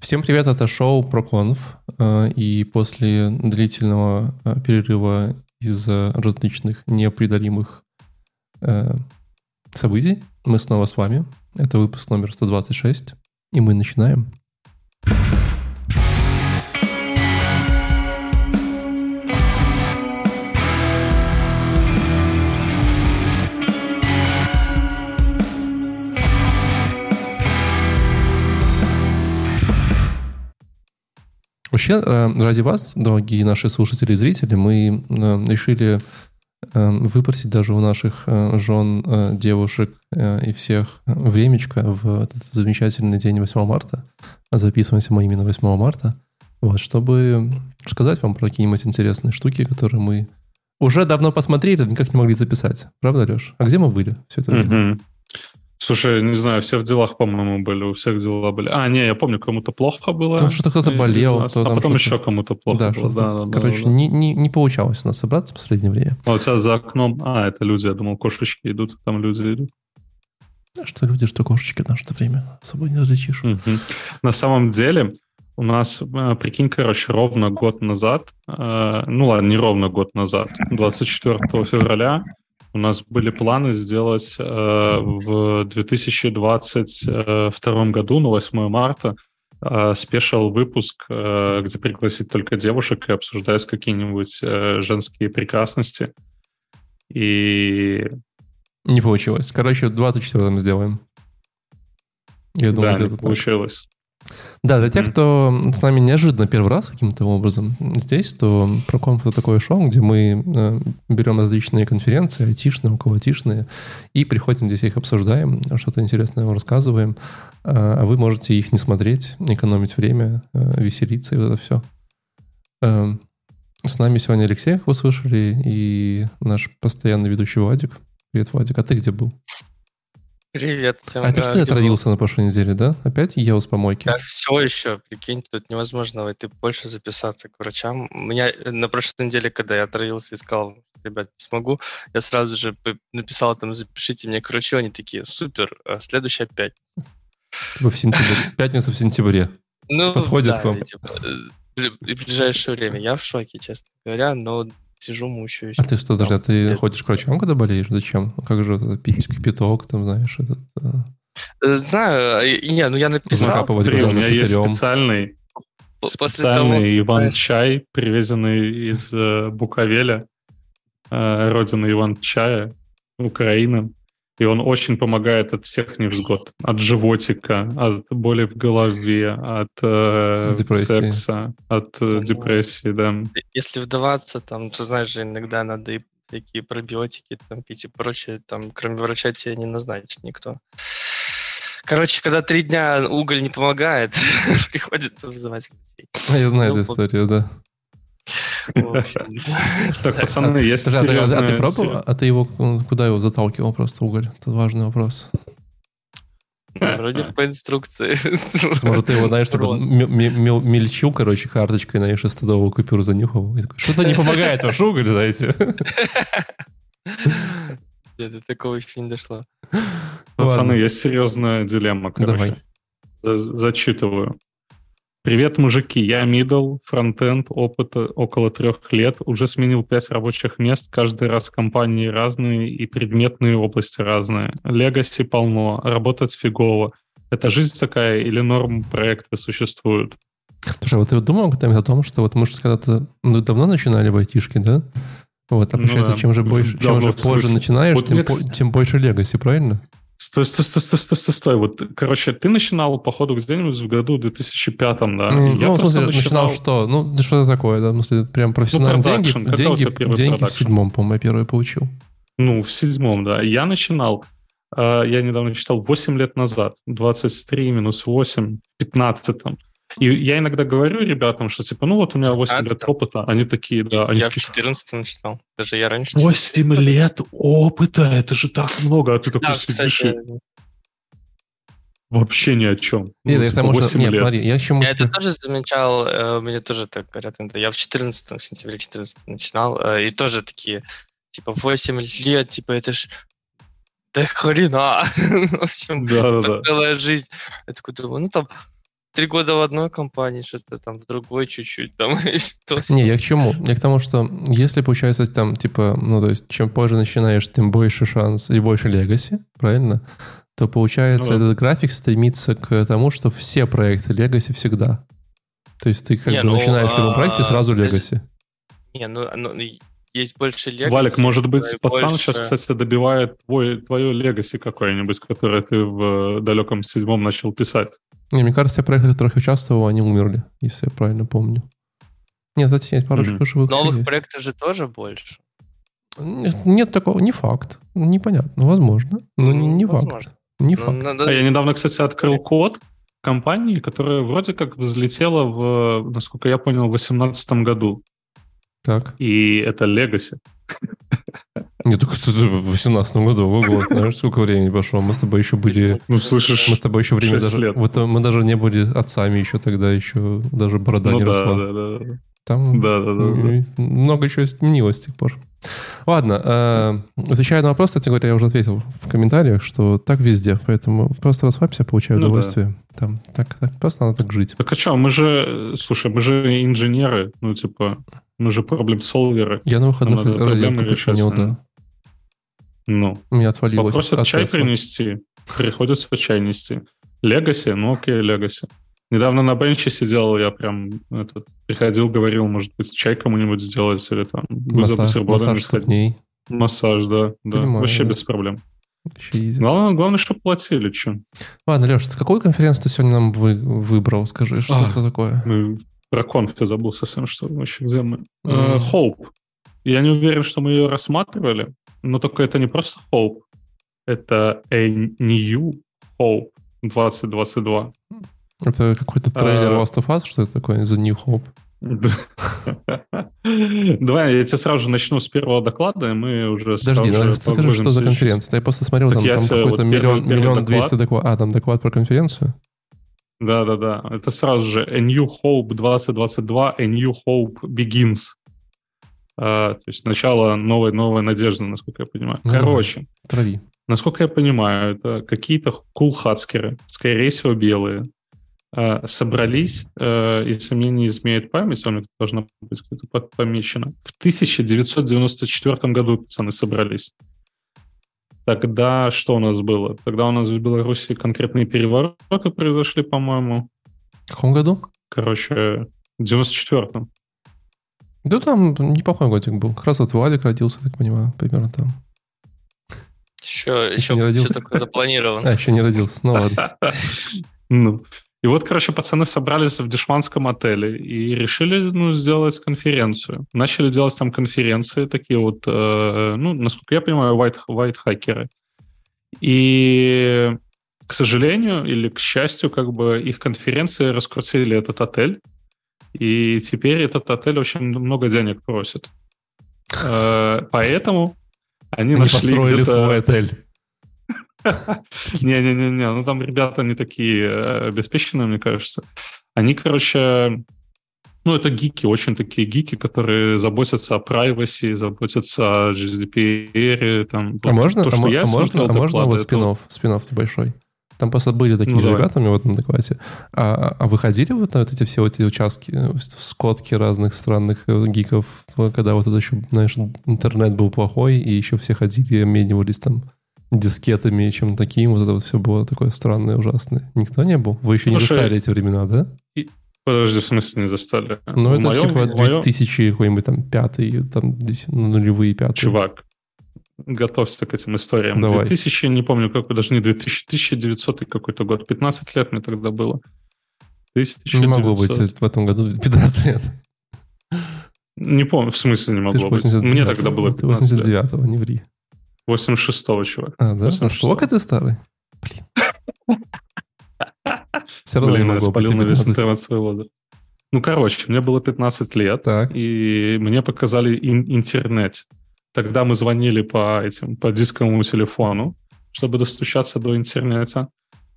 Всем привет, это шоу ProConf. Э, и после длительного э, перерыва из-за различных непреодолимых э, событий мы снова с вами. Это выпуск номер 126, и мы начинаем. Вообще, э, ради вас, дорогие наши слушатели и зрители, мы э, решили э, выпросить даже у наших жен, девушек и всех времечко в этот замечательный день 8 марта. Записываемся мы именно 8 марта. Вот, чтобы рассказать вам про какие-нибудь интересные штуки, которые мы уже давно посмотрели, никак не могли записать. Правда, Леш? А где мы были все это время? Слушай, не знаю, все в делах, по-моему, были, у всех дела были. А, не, я помню, кому-то плохо было. Потому что кто-то болел. То а потом еще кому-то плохо да, было. Да, да, Короче, да, да. Не, не, не получалось у нас собраться в последнее время. А у тебя за окном... А, это люди, я думал, кошечки идут, там люди идут. А что люди, что кошечки в наше время. Особо не различишь. Угу. На самом деле, у нас, э, прикинь, короче, ровно год назад, э, ну ладно, не ровно год назад, 24 февраля у нас были планы сделать э, в 2022 году, на 8 марта, э, спешл выпуск, э, где пригласить только девушек и обсуждать какие-нибудь э, женские прекрасности. И... Не получилось. Короче, 24 сделаем. Я думаю, да, не получилось. Да, для тех, кто с нами неожиданно первый раз каким-то образом здесь, то ProConf — это такое шоу, где мы э, берем различные конференции, айтишные, около айтишные, и приходим здесь их обсуждаем, что-то интересное вам рассказываем, а, а вы можете их не смотреть, экономить время, э, веселиться и вот это все. Э, с нами сегодня Алексей, как вы слышали, и наш постоянный ведущий Вадик. Привет, Вадик. А ты где был? Привет. Всем, а ты что, отравился на прошлой неделе, да? Опять ел с помойки? Да, все еще, прикинь, тут невозможно войти больше записаться к врачам. У меня э, на прошлой неделе, когда я отравился и сказал, ребят, не смогу, я сразу же написал там, запишите мне к врачу, они такие, супер, а следующая пять. Типа в сентябре, пятница в сентябре. Ну, Подходит да, к вам. Типа, э, в ближайшее время. Я в шоке, честно говоря, но сижу, мучаюсь. А ты что, даже, а ты ходишь к врачам, когда болеешь? Зачем? Как же это, пить кипяток, там, знаешь, этот... Э, знаю, не, ну я написал. Смотри, у меня есть специальный, специальный Иван-чай, привезенный из э, Буковеля, э, родины Иван-чая, Украина. И он очень помогает от всех невзгод. От животика, от боли в голове, от э, секса, от э, депрессии, да. Если вдаваться, там, то знаешь же, иногда надо и такие пробиотики там пить и прочее, там, кроме врача тебе не назначит никто. Короче, когда три дня уголь не помогает, приходится вызывать А я знаю ну, эту историю, да. Так, пацаны, есть А ты пробовал? А ты его куда его заталкивал просто уголь? Это важный вопрос. Вроде по инструкции. Может, ты его, знаешь, чтобы мельчил, короче, карточкой, знаешь, 100 купюру занюхал. Что-то не помогает ваш уголь, знаете. Нет, до такого еще не дошло. Пацаны, есть серьезная дилемма, короче. Зачитываю. Привет, мужики. Я мидл, фронтенд, опыта около трех лет. Уже сменил пять рабочих мест. Каждый раз компании разные и предметные области разные. Легаси полно, работать фигово. Это жизнь такая или норм проекты существуют? Слушай, вот ты думал когда о том, что вот мы же когда-то ну, давно начинали в айтишке, да? Вот, а получается, ну, да. чем же больше, чем же позже начинаешь, вот тем, по, тем больше легаси, правильно? Стой, стой, стой, стой, стой, стой, стой. Вот, короче, ты начинал, походу, где-нибудь в году 2005, да? Ну, я ну, в смысле, начинал... начинал что? Ну, что такое, да? В смысле, прям профессиональные ну, деньги, деньги, деньги в седьмом, по-моему, я первый получил. Ну, в седьмом, да. Я начинал, э, я недавно читал, 8 лет назад. 23 минус 8 в 15 и я иногда говорю ребятам, что типа, ну вот у меня 8 а, лет да. опыта, они такие, да. Они я такие, в 14 начинал, даже я раньше. 8 лет опыта, это же так много, а ты такой да, сидишь кстати, и... Вообще ни о чем. Нет, ну, типа, потому что, нет, лет. смотри, я еще... Я это тоже замечал, э, мне тоже так говорят, я в 14 в сентябре 14 начинал, э, и тоже такие, типа, 8 лет, типа, это ж да хрена. в общем, да, типа, да, целая жизнь. Я такой думаю, ну там три года в одной компании, что-то там в другой чуть-чуть. Там, Не, я к чему? Я к тому, что если получается там, типа, ну, то есть, чем позже начинаешь, тем больше шанс и больше легаси, правильно? То получается, ну, этот график стремится к тому, что все проекты легаси всегда. То есть ты как не, бы ну, начинаешь в любом проекте сразу легаси. Не, ну, ну есть больше легаси. Валик, может быть, пацан больше... сейчас, кстати, добивает твой, твое легаси какое-нибудь, которое ты в далеком седьмом начал писать. Не, мне кажется, те проекты, в которых участвовал, они умерли, если я правильно помню. Нет, кстати, есть парочка mm-hmm. живых. Новых есть. проектов же тоже больше. Нет, нет такого, не факт. Непонятно, возможно, но не, не факт. Не ну, факт. Надо... А я недавно, кстати, открыл код компании, которая вроде как взлетела в, насколько я понял, в 2018 году. Так. И это Legacy. Нет, только в 18 году, ого, знаешь, сколько времени прошло. Мы с тобой еще были... Ну, слышишь, Мы с тобой еще время даже... Лет. Вот, мы даже не были отцами еще тогда, еще даже борода ну, не да, росла. Да, да, да. Там да, да, да, да. много чего изменилось с тех пор. Ладно, э, отвечая на вопрос, кстати говоря, я уже ответил в комментариях, что так везде, поэтому просто расслабься, получай ну, удовольствие. Да. Там, так, так, просто надо так жить. Так а что, мы же, слушай, мы же инженеры, ну типа, мы же проблем-солверы. Я на выходных розетку починил, да. Ну, У меня отвалилось Попросят от чай Tesla. принести, приходится чай нести. Легаси, ну окей, Легаси. Недавно на бенче сидел, я прям этот, приходил, говорил, может быть, чай кому-нибудь сделать или там массаж, массаж ступней. Массаж, да. да. Понимаю, Вообще да. без проблем. Главное, главное, чтобы платили, что. Ладно, Леш, какую конференцию ты сегодня нам вы, выбрал? Скажи, что а, это такое? Мы про конф я забыл совсем, что вообще где мы. Mm. Uh, Hope. Я не уверен, что мы ее рассматривали, но только это не просто Hope. Это a New Hope 2022. Это какой-то трейлер uh, Last of Us, что это такое? The New Hope? Давай я тебе сразу же начну с первого доклада, и мы уже Подожди, скажи, что за конференция. Я просто смотрел, там, там какой-то миллион, миллион двести доклад. А, там доклад про конференцию? Да-да-да. Это сразу же A New Hope 2022, A New Hope Begins. Uh, то есть начало новой, новой надежды, насколько я понимаю. Ну, Короче. Трави. Насколько я понимаю, это какие-то кулхацкеры, скорее всего, белые, Э, собрались, э, если мне не изменяет память, вам это должно быть где-то помечено, в 1994 году пацаны собрались. Тогда что у нас было? Тогда у нас в Беларуси конкретные перевороты произошли, по-моему. В каком году? Короче, в 94-м. Да там неплохой годик был. Как раз вот Владик родился, так понимаю, примерно там. Еще, еще, еще не родился. Еще только запланирован. А, еще не родился. Ну ладно. Ну, и вот, короче, пацаны собрались в дешманском отеле и решили, ну, сделать конференцию. Начали делать там конференции, такие вот, э, ну, насколько я понимаю, white, white хакеры. И, к сожалению или к счастью, как бы их конференции раскрутили этот отель, и теперь этот отель очень много денег просит. Э, поэтому они, они нашли построили свой отель. Не-не-не, ну там ребята не такие э, обеспеченные, мне кажется. Они, короче, ну, это гики, очень такие гики, которые заботятся о privacy, заботятся о GDPR. Там, а вот можно, то, а, а можно, а можно вот спинов, спинов небольшой? Там просто были такие ну, же ребята вот на докладе. А, а выходили вот на вот эти все вот эти участки, в скотки разных странных э, гиков, когда вот это еще, знаешь, интернет был плохой, и еще все ходили и обменивались там дискетами, чем таким. Вот это вот все было такое странное, ужасное. Никто не был? Вы еще Слушай, не застали эти времена, да? И... Подожди, в смысле не застали? Ну, это моем, типа 2000 какой-нибудь там пятый, там ну, нулевые пятые. Чувак, готовься к этим историям. Давай. 2000, не помню, какой, даже не 2000, 1900 какой-то год. 15 лет мне тогда было. 1900. Не могу быть в этом году 15 лет. Не помню, в смысле не могло быть. Мне тогда было 15 Ты 89-го, не ври. 86-го, чувак. А, да? 86 Сколько ты старый? Блин. Все равно Блин, могу спалил на весь интернет свой возраст. Ну, короче, мне было 15 лет, так. и мне показали ин- интернет. Тогда мы звонили по этим, по дисковому телефону, чтобы достучаться до интернета.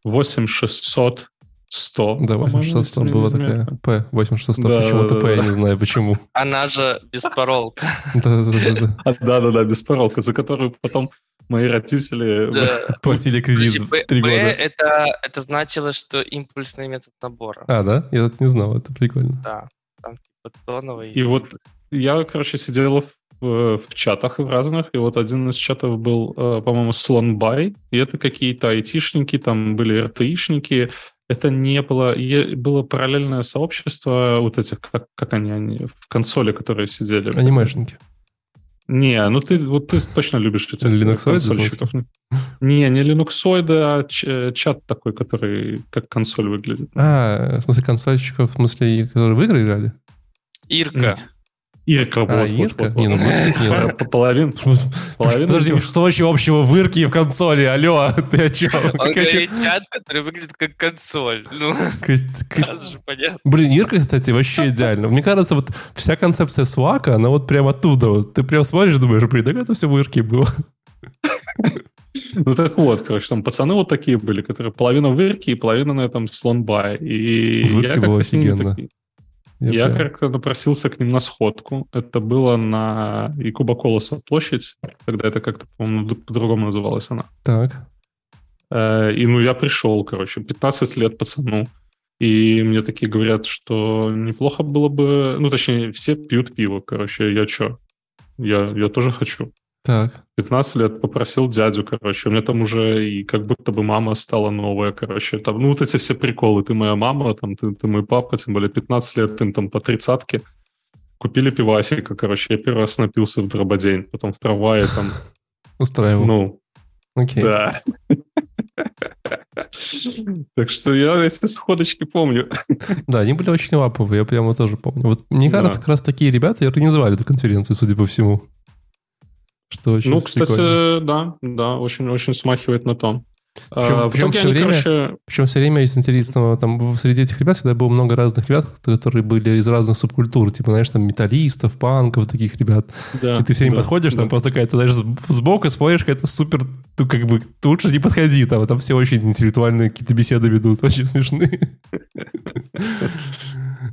8600 100. Да, 8600 было такая. П, 8600. Да, Почему-то да, П, я не знаю почему. Она же беспоролка. Да-да-да. Да-да-да, беспоролка, за которую потом мои родители. Платили кредит три года. это, это значило, что импульсный метод набора. А, да? Я это не знал, это прикольно. Да. Там типа тоновый. И вот я, короче, сидел в, в чатах в разных, и вот один из чатов был, э, по-моему, Слонбай, и это какие-то айтишники, там были РТИшники, это не было, было параллельное сообщество вот этих, как, как они, они, в консоли, которые сидели. Анимешники. Не, ну ты вот ты точно любишь эти Линуксоиды, консольщиков. Не, не линуксоиды, а ч- чат такой, который как консоль выглядит. А, в смысле консольщиков, в смысле, которые в игры играли? Ирка. Ирка, вот, А, вот, Ирка? вот, Не, ну, вот. вот, не, ну. По- Половин, половина Подожди, что вообще общего в Ирке и в консоли? Алло, ты о чем? Он говорит чат, который выглядит как консоль. Ну, сразу же понятно. Блин, Ирка, кстати, вообще идеально. Мне кажется, вот вся концепция свака, она вот прям оттуда. Вот. Ты прям смотришь, думаешь, блин, так это все в Ирке было. Ну так вот, короче, там пацаны вот такие были, которые половина в Ирке и половина на этом слонбай. И В Ирке я было офигенно. такие- Я как-то напросился к ним на сходку. Это было на Якуба Колоса площадь, когда это как-то, по-моему, по-другому называлась она. Так. Э, И ну я пришел, короче, 15 лет пацану. И мне такие говорят, что неплохо было бы... Ну, точнее, все пьют пиво, короче. Я что? Я, я тоже хочу. Так. 15 лет попросил дядю, короче. У меня там уже и как будто бы мама стала новая, короче. Там, ну, вот эти все приколы. Ты моя мама, там, ты, ты мой папа, тем более 15 лет, им там по тридцатке. Купили пивасика, короче. Я первый раз напился в дрободень, потом в трамвае там, Устраивал. ну, Окей. да. Так что я эти сходочки помню. Да, они были очень лаповые, я прямо тоже помню. Вот мне кажется, как раз такие ребята и организовали эту конференцию, судя по всему. Что очень Ну, прикольно. кстати, да, да, очень-очень смахивает на то. Причем- А, причем они, время- короче, Причем все время из интересного, там в- среди этих ребят всегда было много разных ребят, которые были из разных субкультур, типа, знаешь, там металлистов, панков, таких ребят. да, и ты все время да, подходишь, там да. просто какая-то, знаешь, сб- сбоку смотришь, какая-то супер, ну, как бы, ты лучше не подходи, там, а там все очень интеллектуальные какие-то беседы ведут, очень смешные.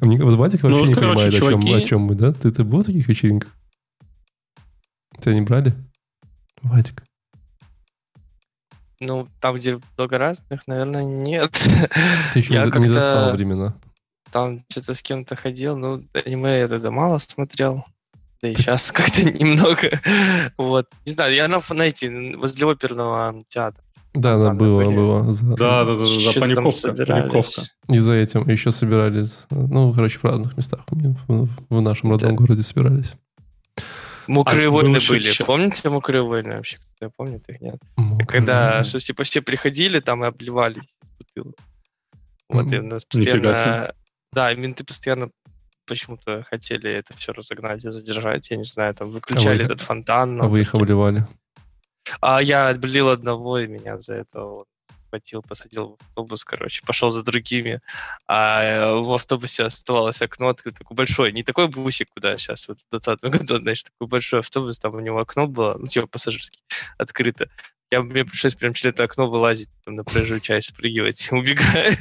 Мне вот Вадик вообще Ну, не понимает, о чем, чуваки- о чем мы, да? Ты, ты был в таких вечеринках? Тебя не брали? Вадик. Ну, там, где много разных, наверное, нет. Ты еще Я не, застал времена. Там что-то с кем-то ходил, ну, аниме я тогда мало смотрел. Да и сейчас как-то немного. Вот. Не знаю, я на знаете, возле оперного театра. Да, да, было, были. было. За- Да, да, да, да, там паниковка. И за этим еще собирались, ну, короче, в разных местах. В, в нашем родном Да. городе собирались. Мокрые А, войны были. чё- Помните мокрые войны вообще? Кто помнит их, нет? Мокрые Когда, войны. что типа все приходили там и обливались бутылок. Вот, и у нас постоянно... Да, и менты постоянно почему-то хотели это все разогнать и задержать. Я не знаю, там выключали вы- этот фонтан. А вы их обливали. А я отблил одного, и меня за это вот схватил, посадил в автобус, короче, пошел за другими. А э, в автобусе оставалось окно открыто, такое большое, не такой бусик, куда сейчас вот в 2020 году, знаешь, такой большой автобус, там у него окно было, ну, типа пассажирский, открыто. Я, мне пришлось прям через это окно вылазить, там, на проезжую часть спрыгивать, убегать.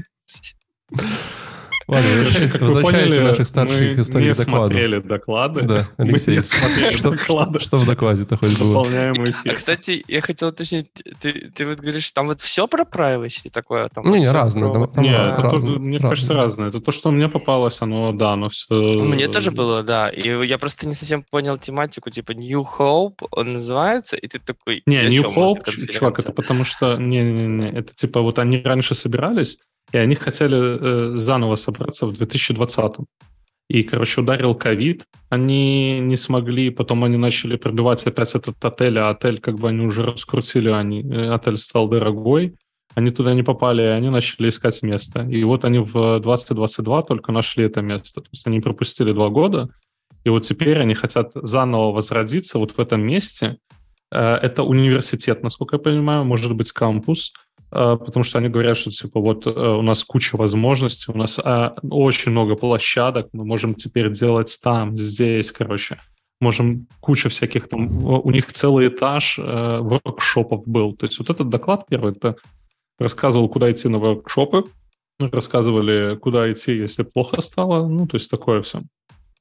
Ладно, возвращаясь, к наших старших мы историй не докладов. смотрели доклады. Да, Мы Алексей. не смотрели Что, доклады. что- что в докладе-то хоть было? Заполняемый А, эфир. кстати, я хотел уточнить, ты, ты вот говоришь, там вот все про privacy такое? Там Ну, вот не, разное, про- там- там Не, раз- это то- разное, мне разное. кажется, разное. Это то, что мне попалось, оно, да, оно все... Мне тоже было, да. И я просто не совсем понял тематику, типа New Hope он называется, и ты такой... Не, «И о New Hope, чувак, конференция?» это потому что... Не-не-не, это типа вот они раньше собирались, и они хотели э, заново собраться в 2020 И, короче, ударил ковид, они не смогли, потом они начали пробивать опять этот отель, а отель как бы они уже раскрутили, они, э, отель стал дорогой, они туда не попали, и они начали искать место. И вот они в 2022 только нашли это место. То есть они пропустили два года, и вот теперь они хотят заново возродиться вот в этом месте. Э, Это университет, насколько я понимаю, может быть кампус, потому что они говорят, что типа вот э, у нас куча возможностей, у нас э, очень много площадок, мы можем теперь делать там, здесь, короче. Можем куча всяких там, у них целый этаж э, воркшопов был. То есть вот этот доклад первый, это рассказывал, куда идти на воркшопы, рассказывали, куда идти, если плохо стало, ну, то есть такое все.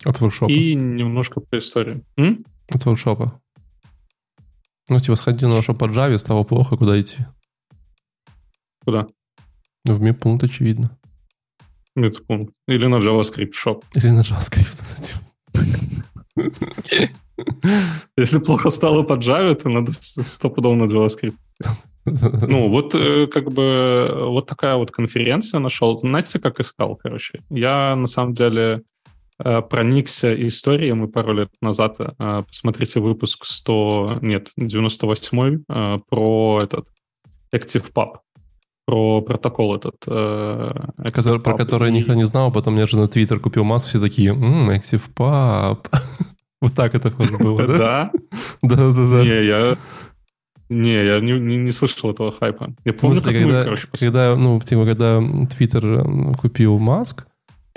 От воркшопа. И немножко по истории. М? От воркшопа. Ну, типа, сходи на что по Java, стало плохо, куда идти? Куда? В мипункт, очевидно. Мипункт. Или на JavaScript Shop. Или на JavaScript. Если плохо стало по Java, то надо стопудово на JavaScript. Ну, вот э, как бы вот такая вот конференция нашел. Знаете, как искал, короче? Я, на самом деле, э, проникся историей, мы пару лет назад, э, посмотрите выпуск 100, нет, 98 про этот ActivePub про протокол этот. Э, который, про который никто не знал, потом неожиданно Твиттер купил массу, все такие, ммм, ActivePub. вот так это было, да? Да? Да-да-да. Не, я... Не, я не, не, не слышал этого хайпа. Я помню, смысле, как когда, мы, короче, когда, ну, типа, когда Твиттер купил Маск,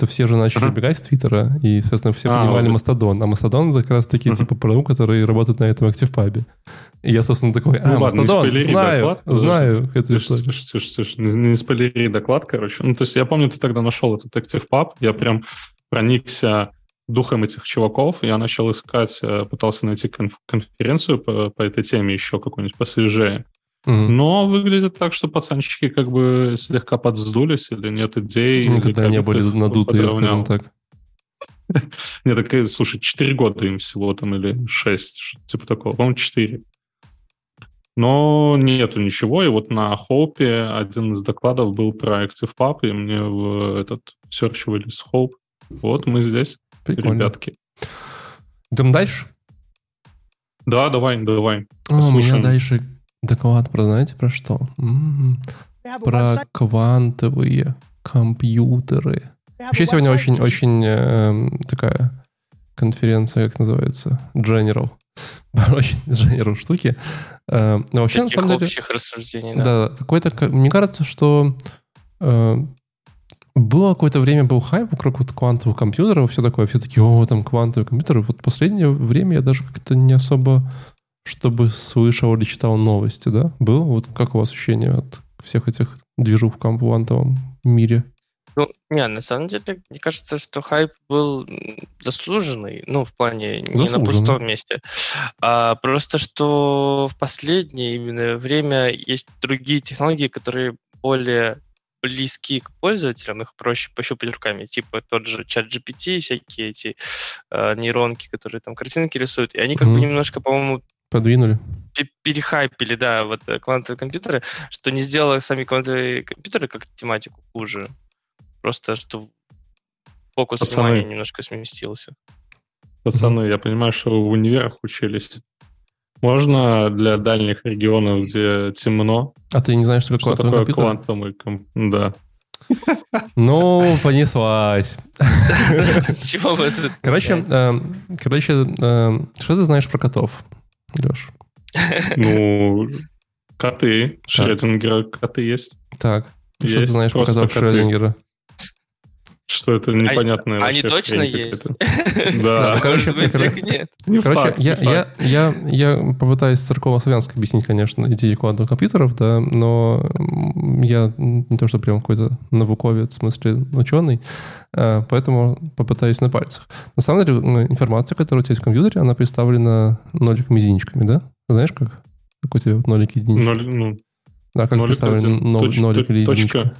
то все же начали uh-huh. бегать с Твиттера, и, соответственно, все а, понимали вот. Мастодон. А Мастодон это как раз таки uh-huh. типа ПРУ, который работает на этом ActivePub. И я, собственно, такой, а, ну, ладно, Мастодон, знаю, доклад, знаю эту историю. Слушай, слушай, не, спойлери доклад, короче. Ну, то есть я помню, ты тогда нашел этот ActivePub, я прям проникся духом этих чуваков, я начал искать, э, пытался найти конф- конференцию по, по этой теме еще какую-нибудь посвежее. Но выглядит так, что пацанчики как бы слегка подсдулись или нет идей. Никогда не были надутые, скажем так. Нет, так, э, слушай, 4 года им всего там или 6, типа такого. По-моему, 4. Но нету ничего, и вот на Хоупе один из докладов был про ActivePub, и мне в этот search вылез Hope. Вот мы здесь, Прикольно. ребятки. Идем дальше? Да, давай, давай. О, у меня дальше доклад про, знаете, про что? М-м-м. Про квантовые компьютеры. Вообще сегодня очень-очень э, такая конференция, как называется, General. Очень General штуки. Э, но вообще, Таких на самом деле... общих рассуждений, да. Да, какой-то... Мне кажется, что э, было какое-то время был хайп вокруг вот квантовых компьютеров, все такое, все такие, о, там квантовые компьютеры. Вот последнее время я даже как-то не особо, чтобы слышал или читал новости, да? Был? Вот как у вас ощущение от всех этих движух в квантовом мире? Ну, не, на самом деле, мне кажется, что хайп был заслуженный, ну, в плане не на пустом месте, а просто что в последнее именно время есть другие технологии, которые более близки к пользователям, их проще пощупать руками, типа тот же чат GPT, всякие эти э, нейронки, которые там картинки рисуют, и они как mm-hmm. бы немножко, по-моему, подвинули перехайпили, да, вот э, квантовые компьютеры, что не сделало сами квантовые компьютеры как тематику хуже. Просто что фокус Пацаны. внимания немножко сместился. Пацаны, я понимаю, что вы в универах учились. Можно для дальних регионов, где темно? А ты не знаешь, что, что такое компьютер? квантовый компьютер? Да. Ну, понеслась. С чего вы это? Короче, эм, короче, эм, что ты знаешь про котов, Леш? Ну, коты. Шрёдингера коты есть. Так, что ты знаешь про котов Шрёдингера? Что это непонятное Они точно есть? Да. Короче, нет. Короче, я, я, я, я попытаюсь церковно-славянски объяснить, конечно, идеи квантовых компьютеров, да, но я не то, что прям какой-то навуковец, в смысле ученый, а, поэтому попытаюсь на пальцах. На самом деле, информация, которая у тебя есть в компьютере, она представлена ноликами единичками, да? Знаешь как? Как у тебя вот нолики единички? Ноль, ну, да, как представлен нолик, нолик или единичка?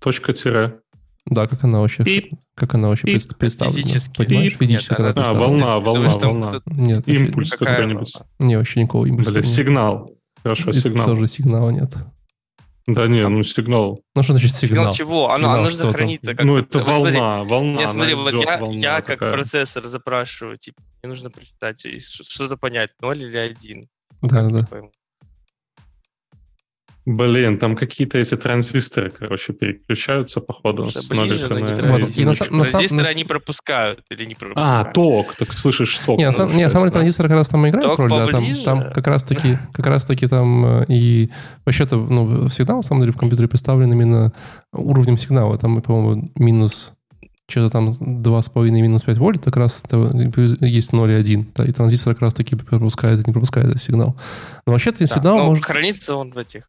Точка, тире. Да, как она вообще, Пип. как она вообще Пип. представлена. Физически. Понимаешь, Пип. физически Нет, она а, представлена. волна, волна, Потому волна. Нет, Импульс Какая какой-нибудь. Не, вообще никакого импульса Бля, нет. сигнал. Хорошо, И сигнал. Тоже сигнала нет. Да не, ну сигнал. Ну что значит Сигнал, сигнал? чего? Оно, Сигнал оно же что-то. хранится. Как Ну это вот смотри, волна, волна. Нет, смотри, вот я, волна я как такая. процессор запрашиваю, типа, мне нужно прочитать и что-то понять, 0 или 1. Да, да. пойму? Блин, там какие-то эти транзисторы, короче, переключаются, походу, Уже с ближе, нолика но не на транзисторы. Вот, на на Транзисторы на- они пропускают или не А, пропускают. ток, так слышишь, ток. Не, на самом, не, на самом деле транзисторы как раз там играют Ток роль, да, там, там как раз таки, как раз таки там э, и вообще-то, ну, сигнал, на самом деле, в компьютере представлен именно уровнем сигнала. Там, по-моему, минус что-то там 2,5 минус 5 вольт, как раз это есть 0 и 1. Да, и транзистор как раз таки пропускает и не пропускает этот сигнал. Но вообще-то Да, сигнал но может... хранится он в этих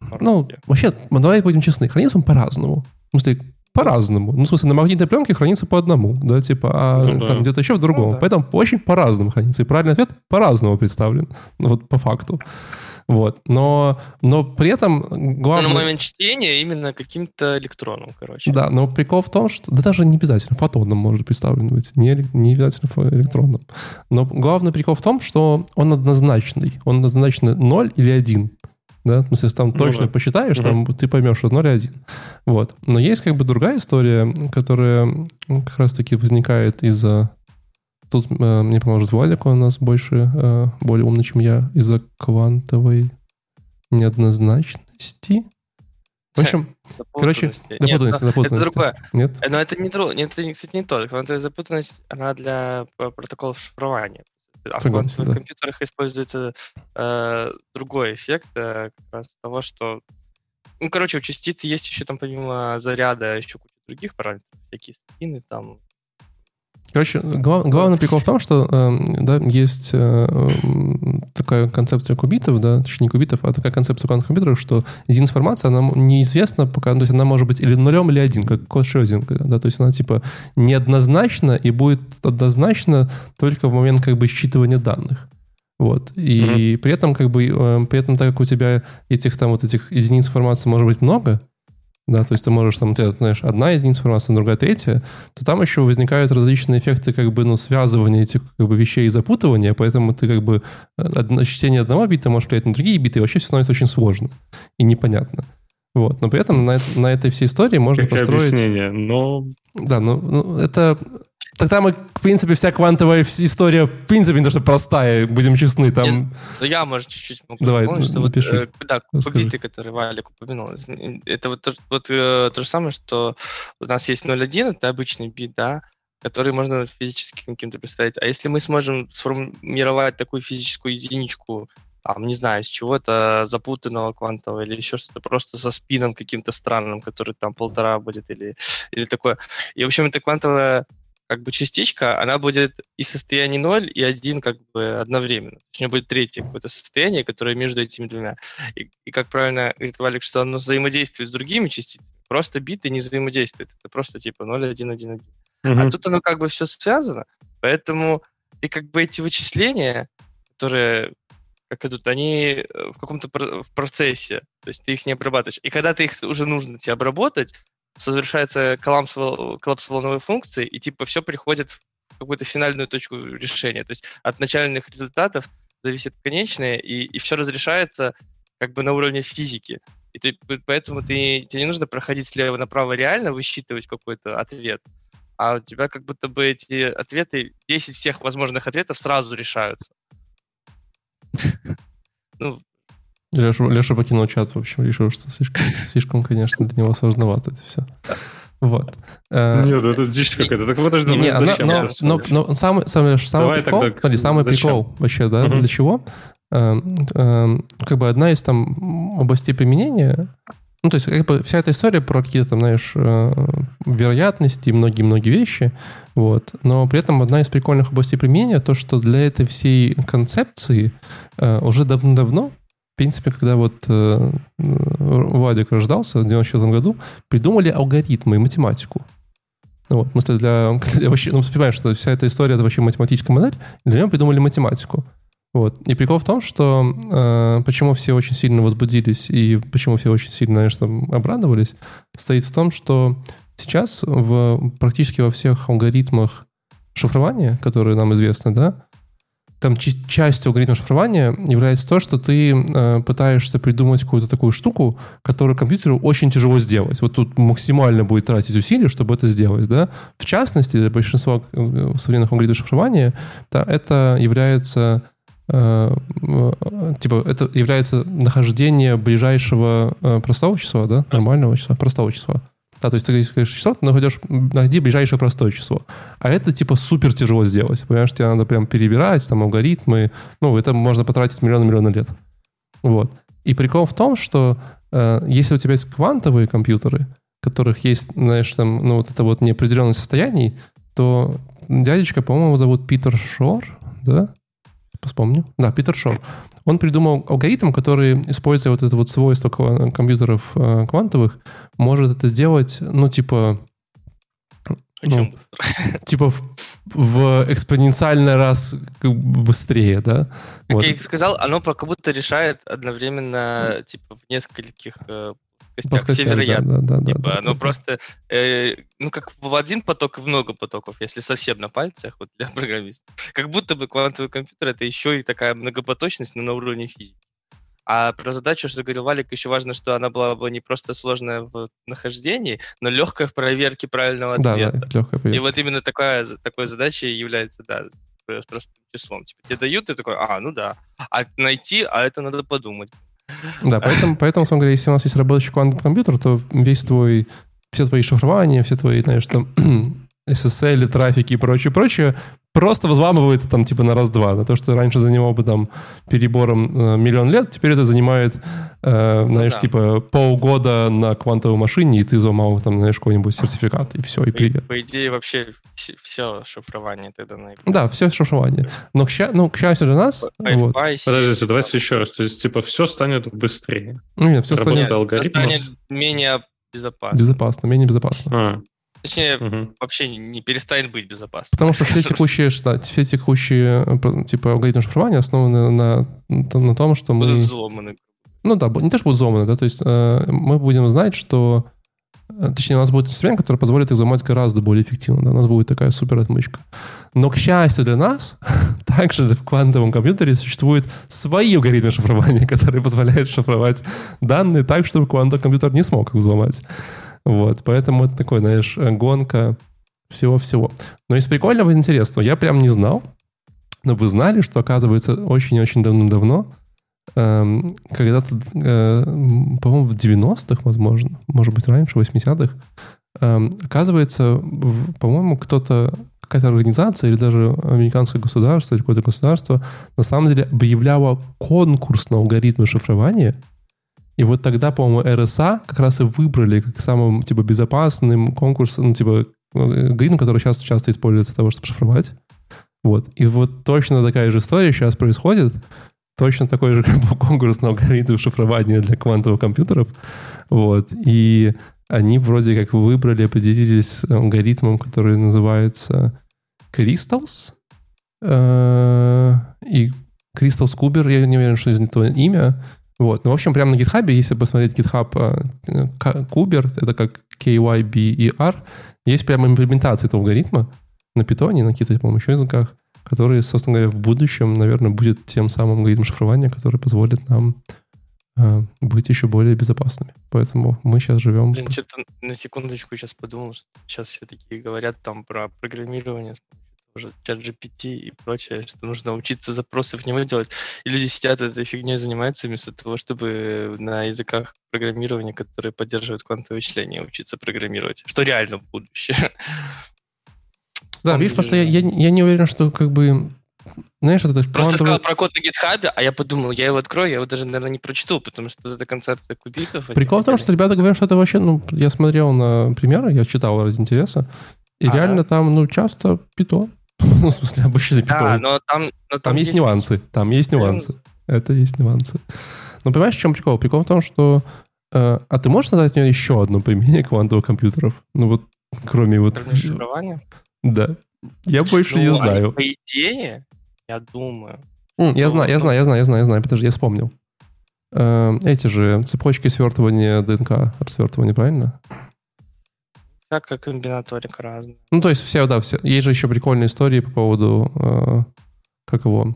Там, Ну, вообще, давай будем честны, хранится он по-разному. В смысле, по-разному. Ну, в смысле, на магнитной пленке хранится по одному, да, типа, а Ну да. там где-то еще в другом. Ну да. Поэтому очень по-разному хранится. И правильный ответ по-разному представлен. Ну, вот по факту. Вот. Но, но при этом Но главное... на момент чтения именно каким-то электроном, короче. Да, но прикол в том, что... Да даже не обязательно фотонным может представлен быть. Не, не обязательно электронным. Но главный прикол в том, что он однозначный. Он однозначно 0 или 1. Да? В смысле, там Ну точно да. посчитаешь, там ты поймешь, что 0 и 1. Вот. Но есть как бы другая история, которая как раз-таки возникает из-за... Тут э, мне поможет Владик, он у нас больше, э, более умный, чем я, из-за квантовой неоднозначности. В общем, короче, запутанности, но запутанности. Это другое. нет? Э, Но это не нет, это, кстати, не то. Квантовая запутанность, она для п- протоколов шифрования. А в Согласен, квантовых да. компьютерах используется э, другой эффект, э, как раз того, что... Ну, короче, у частицы есть еще там помимо заряда еще куча других параметров, всякие спины там. Короче, глав- главный прикол в том, что э, да, есть э, такая концепция кубитов, да, точнее не кубитов, а такая концепция квантовых компьютеров, что информация, она неизвестна пока, то есть она может быть или нулем, или один, как код Шрёдингера, да, то есть она типа неоднозначна и будет однозначно только в момент как бы считывания данных. Вот. И при этом, как бы, э, при этом, так как у тебя этих там вот этих единиц информации может быть много, да, то есть ты можешь там, у тебя, знаешь, одна единица информации, другая третья, то там еще возникают различные эффекты как бы, ну, связывания этих как бы, вещей и запутывания, поэтому ты как бы э, одно- чтение одного бита может влиять на другие биты, и вообще все становится очень сложно и непонятно. Вот. Но при этом на, на этой всей истории можно Как построить... объяснение? Но Да, ну, ну, это... Тогда мы, в принципе, вся квантовая история, в принципе, не то, что простая, будем честны, там... Ну, я, может, чуть-чуть могу Давай, дополнить, что вот, напиши. э, да, кубиты, которые Валик упомянул, из- это вот, то- вот э, то же самое, что у нас есть 0.1, это обычный бит, да, который можно физически каким-то представить. А если мы сможем сформировать такую физическую единичку, там, не знаю, из чего-то запутанного квантового или еще что-то, просто со спином каким-то странным, который там полтора будет или, или такое. И, в общем, эта квантовая как бы частичка, она будет и состояние 0, и 1 как бы одновременно. Точнее, будет третье какое-то состояние, которое между этими двумя. И, и как правильно говорит Валик, что оно взаимодействует с другими частицами. Просто биты не взаимодействуют. Это просто типа 0, 1, 1, 1. А Мгм. тут оно как бы все связано, поэтому и как бы эти вычисления, которые как идут, они э, в каком-то в процессе, то есть ты их не обрабатываешь. И когда ты их уже нужно тебе обработать, совершается коллапс, коллапс волновой функции, и типа все приходит в какую-то финальную точку решения. То есть от начальных результатов зависит конечное, и, и все разрешается как бы на уровне физики. И ты, поэтому ты, тебе не нужно проходить слева направо реально, высчитывать какой-то ответ, а у тебя как будто бы эти ответы, 10 всех возможных ответов сразу решаются. Ну, Леша, Леша покинул чат, в общем, решил, что слишком, слишком конечно, для него сложновато это все. Вот. Э, Нет, это дичь какая-то. Так подожди, Не, ну но, зачем но- но- вообще? но самый, самый, самый Давай прикол, тогда смотри, самый зачем? прикол вообще, да, Мгм. для чего? Эм, эм, как бы одна из там областей применения, ну, то есть как бы вся эта история про какие-то там, знаешь, э, вероятности и многие-многие вещи, вот, но при этом одна из прикольных областей применения то, что для этой всей концепции э, уже давно-давно, в принципе, когда вот э, э, Вадик рождался в 94 году, придумали алгоритмы и математику. Ну Вот, в смысле, для, для вообще, ну, понимаешь, что вся эта история это вообще математическая модель, для нее придумали математику. Вот. И прикол в том, что э, почему все очень сильно возбудились и почему все очень сильно, там, обрадовались, стоит в том, что сейчас в, практически во всех алгоритмах шифрования, которые нам известны, да, там частью алгоритма шифрования является то, что ты э, пытаешься придумать какую-то такую штуку, которую компьютеру очень тяжело сделать. Вот тут максимально будет тратить усилия, чтобы это сделать. Да? В частности, для большинства э, современных алгоритмов шифрования да, это является э, э, типа это является нахождение ближайшего простого числа, да, нормального числа, простого числа. Да, то есть ты говоришь число, ты находишь, найди ближайшее простое число. А это типа супер тяжело сделать. Понимаешь, тебе надо прям перебирать, там алгоритмы. Ну, это можно потратить миллионы-миллионы лет. Вот. И прикол в том, что э, если у тебя есть квантовые компьютеры, которых есть, знаешь, там, ну, вот это вот неопределенность состояний, то дядечка, по-моему, зовут Питер Шор, да? вспомню. Да, Питер Шор. Он придумал алгоритм, который, используя вот это вот свойство компьютеров э, квантовых, может это сделать, ну, типа... Ну, типа в, в экспоненциально раз быстрее, да? Как вот. я сказал, оно как будто решает одновременно, типа, в нескольких костях все вероятно. Да, да, да, типа, да, оно да, просто, э, ну, как в один поток и много потоков, если совсем на пальцах, вот для программистов. Как будто бы квантовый компьютер это еще и такая многопоточность, но на уровне физики. А про задачу, что говорил Валик, еще важно, что она была бы не просто сложная в нахождении, но легкая в проверке правильного ответа. Да, да, легкая проверка. И вот именно такая, такой задачей является, да, с простым числом. Типа тебе дают, ты такой, а, ну да. А найти, а это надо подумать. Да, поэтому, поэтому, на говоря, если у нас есть работающий квантовый компьютер, то весь твой, все твои шифрования, все твои, знаешь, там, SSL, трафики и прочее, прочее, просто взламывается там типа на раз-два. На то, что раньше занимал бы там перебором э, миллион лет, теперь это занимает, э, ну, знаешь, да. типа полгода на квантовой машине, и ты взломал там, знаешь, какой-нибудь сертификат, и все, и привет. По, по идее, вообще все шифрование тогда на Да, все шифрование. Но к, ща... ну, к счастью для нас... вот. Подождите, давайте еще раз. То есть, типа, все станет быстрее. Ну, нет, все станет... Алгоритм. станет менее безопасно. Безопасно, менее безопасно. А. Точнее, угу. вообще не перестанет быть безопасным. Потому что все текущие, да, все текущие э, типа алгоритмы шифрования основаны на, на том, что мы... Будут взломаны. Ну да, не то, что будут взломаны, да, то есть э, мы будем знать, что... Э, точнее, у нас будет инструмент, который позволит их взломать гораздо более эффективно. Да? У нас будет такая супер отмычка. Но, к счастью для нас, также в квантовом компьютере существуют свои алгоритмы шифрования, которые позволяют шифровать данные так, чтобы квантовый компьютер не смог их взломать. Вот, поэтому это такой, знаешь, гонка всего-всего. Но из прикольного и интересного, я прям не знал, но вы знали, что, оказывается, очень-очень давно-давно, эм, когда-то, э, по-моему, в 90-х, возможно, может быть, раньше, в 80-х, эм, оказывается, в, по-моему, кто-то, какая-то организация или даже американское государство или какое-то государство на самом деле объявляло конкурс на алгоритмы шифрования – и вот тогда, по-моему, РСА как раз и выбрали как самым, типа, безопасным конкурсом, ну, типа, алгоритм, который сейчас часто используется для того, чтобы шифровать. Вот. И вот точно такая же история сейчас происходит. Точно такой же как бы, конкурс на алгоритм шифрования для квантовых компьютеров. Вот. И они вроде как выбрали, определились с алгоритмом, который называется Crystals. Э, и Crystals Kuber, я не уверен, что из этого имя. Вот. Ну, в общем, прямо на GitHub, если посмотреть GitHub э, Kuber, это как K-Y-B-E-R, есть прямо имплементация этого алгоритма на питоне, на каких-то, по-моему, еще языках, который, собственно говоря, в будущем, наверное, будет тем самым алгоритмом шифрования, который позволит нам э, быть еще более безопасными. Поэтому мы сейчас живем... Блин, что-то на секундочку сейчас подумал, что сейчас все такие говорят там про программирование с уже чат GPT и прочее, что нужно учиться запросы в него делать. И люди сидят этой фигней занимаются вместо того, чтобы на языках программирования, которые поддерживают квантовые вычисления, учиться программировать, что реально в будущее. Да, видишь, просто я, я, я не уверен, что как бы знаешь, это Просто квантовый... сказал про код на GitHub, а я подумал, я его открою, я его даже, наверное, не прочту, потому что это концепция кубитов. Прикол в том, что ребята говорят, что это вообще, ну, я смотрел на примеры, я читал ради интереса, и а, реально там, ну, часто питон. Ну, в смысле, обычный питон. Да, но там, но там, там есть, есть нюансы. Там есть нюансы. Это есть нюансы. Но понимаешь, в чем прикол? Прикол в том, что... Э, а ты можешь назвать мне еще одно применение квантовых компьютеров? Ну вот, кроме вот... Да. Я больше ну, не знаю. По идее, я думаю... Mm, я знаю, я знаю, я знаю, я знаю, я знаю, подожди, я вспомнил. Э, эти же цепочки свертывания ДНК, свертывания, правильно? Всякая комбинаторика разная. Ну, то есть все, да, все. Есть же еще прикольные истории по поводу, э, как его,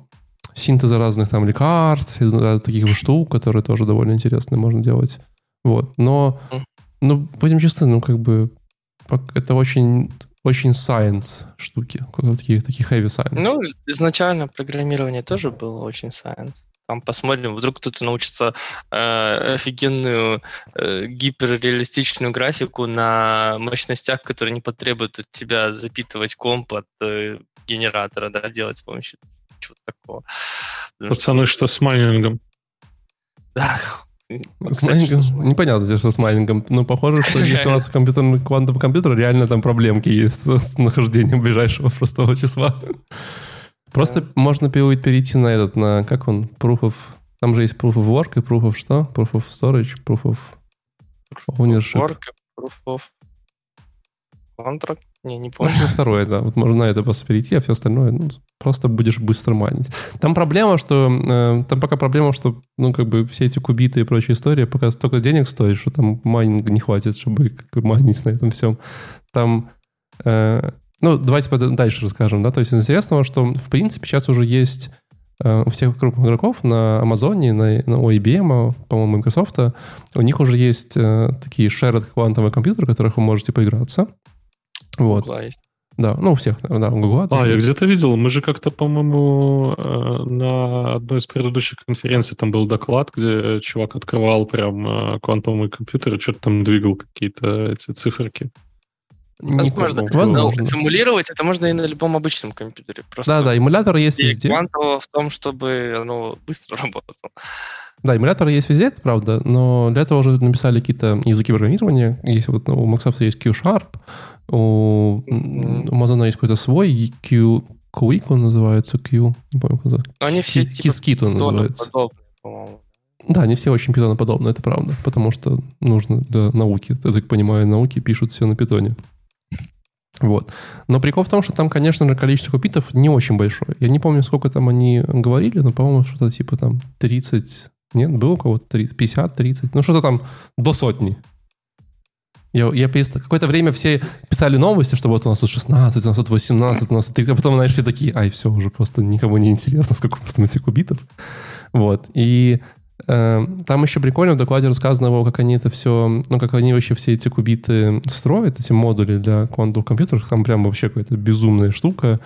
синтеза разных там лекарств, таких вот штук, которые тоже довольно интересные можно делать. Вот. Но, ну, будем честны, ну, как бы, это очень очень science штуки, такие, такие heavy science. Ну, изначально программирование тоже было очень science. Там посмотрим, вдруг кто-то научится э, офигенную э, гиперреалистичную графику на мощностях, которые не потребуют от тебя запитывать комп от э, генератора, да, делать с помощью чего-то такого. Пацаны, что, что с майнингом? Да, с майнингом? Непонятно, что с майнингом. Но похоже, что если у нас компьютер, квантовый компьютер, реально там проблемки есть с нахождением ближайшего простого числа. Просто можно будет перейти на этот, на, как он, proof of... Там же есть proof of work и proof of что? Proof of storage, proof of ownership. Work, proof of contract. Не, не помню. Ну, второе, да. Вот можно на это просто перейти, а все остальное ну, просто будешь быстро майнить. Там проблема, что... Э, там пока проблема, что, ну, как бы все эти кубиты и прочая история пока столько денег стоит, что там майнинга не хватит, чтобы как бы, майнить на этом всем. Там... Э, ну, давайте дальше расскажем, да. То есть интересного, что, в принципе, сейчас уже есть э, у всех крупных игроков на Амазоне, на, на IBM, по-моему, Microsoft, у них уже есть э, такие shared квантовые компьютеры, в которых вы можете поиграться. Вот. есть. Да, ну у всех, да, у Гугла. А, я где-то видел, мы же как-то, по-моему, э, на одной из предыдущих конференций там был доклад, где чувак открывал прям э, квантовый компьютер и что-то там двигал какие-то эти циферки. Возможно. Возможно. Симулировать это можно и на любом обычном компьютере. Просто да, да, эмулятор есть везде. Квантово в том, чтобы оно быстро работало. Да, эмуляторы есть везде, это правда, но для этого уже написали какие-то языки программирования. Есть вот у Microsoft есть Q-Sharp, у, mm-hmm. у Amazon есть какой-то свой Q, Quick он называется, Q, не помню, как называется. Они все Qiskit он называется. по-моему. Да, они все очень питоноподобны, это правда, потому что нужно для науки, я так понимаю, науки пишут все на питоне. Вот. Но прикол в том, что там, конечно же, количество кубитов не очень большое. Я не помню, сколько там они говорили, но, по-моему, что-то типа там 30... Нет, было у кого-то 30, 50, 30, ну что-то там до сотни. Я, я какое-то время все писали новости, что вот у нас тут 16, у нас тут 18, у нас тут 30, а потом, знаешь, все такие, ай, все, уже просто никому не интересно, сколько просто этих кубитов. Вот. И там еще прикольно в докладе рассказано, как они это все, ну, как они вообще все эти кубиты строят, эти модули для квантовых компьютеров. Там прям вообще какая-то безумная штука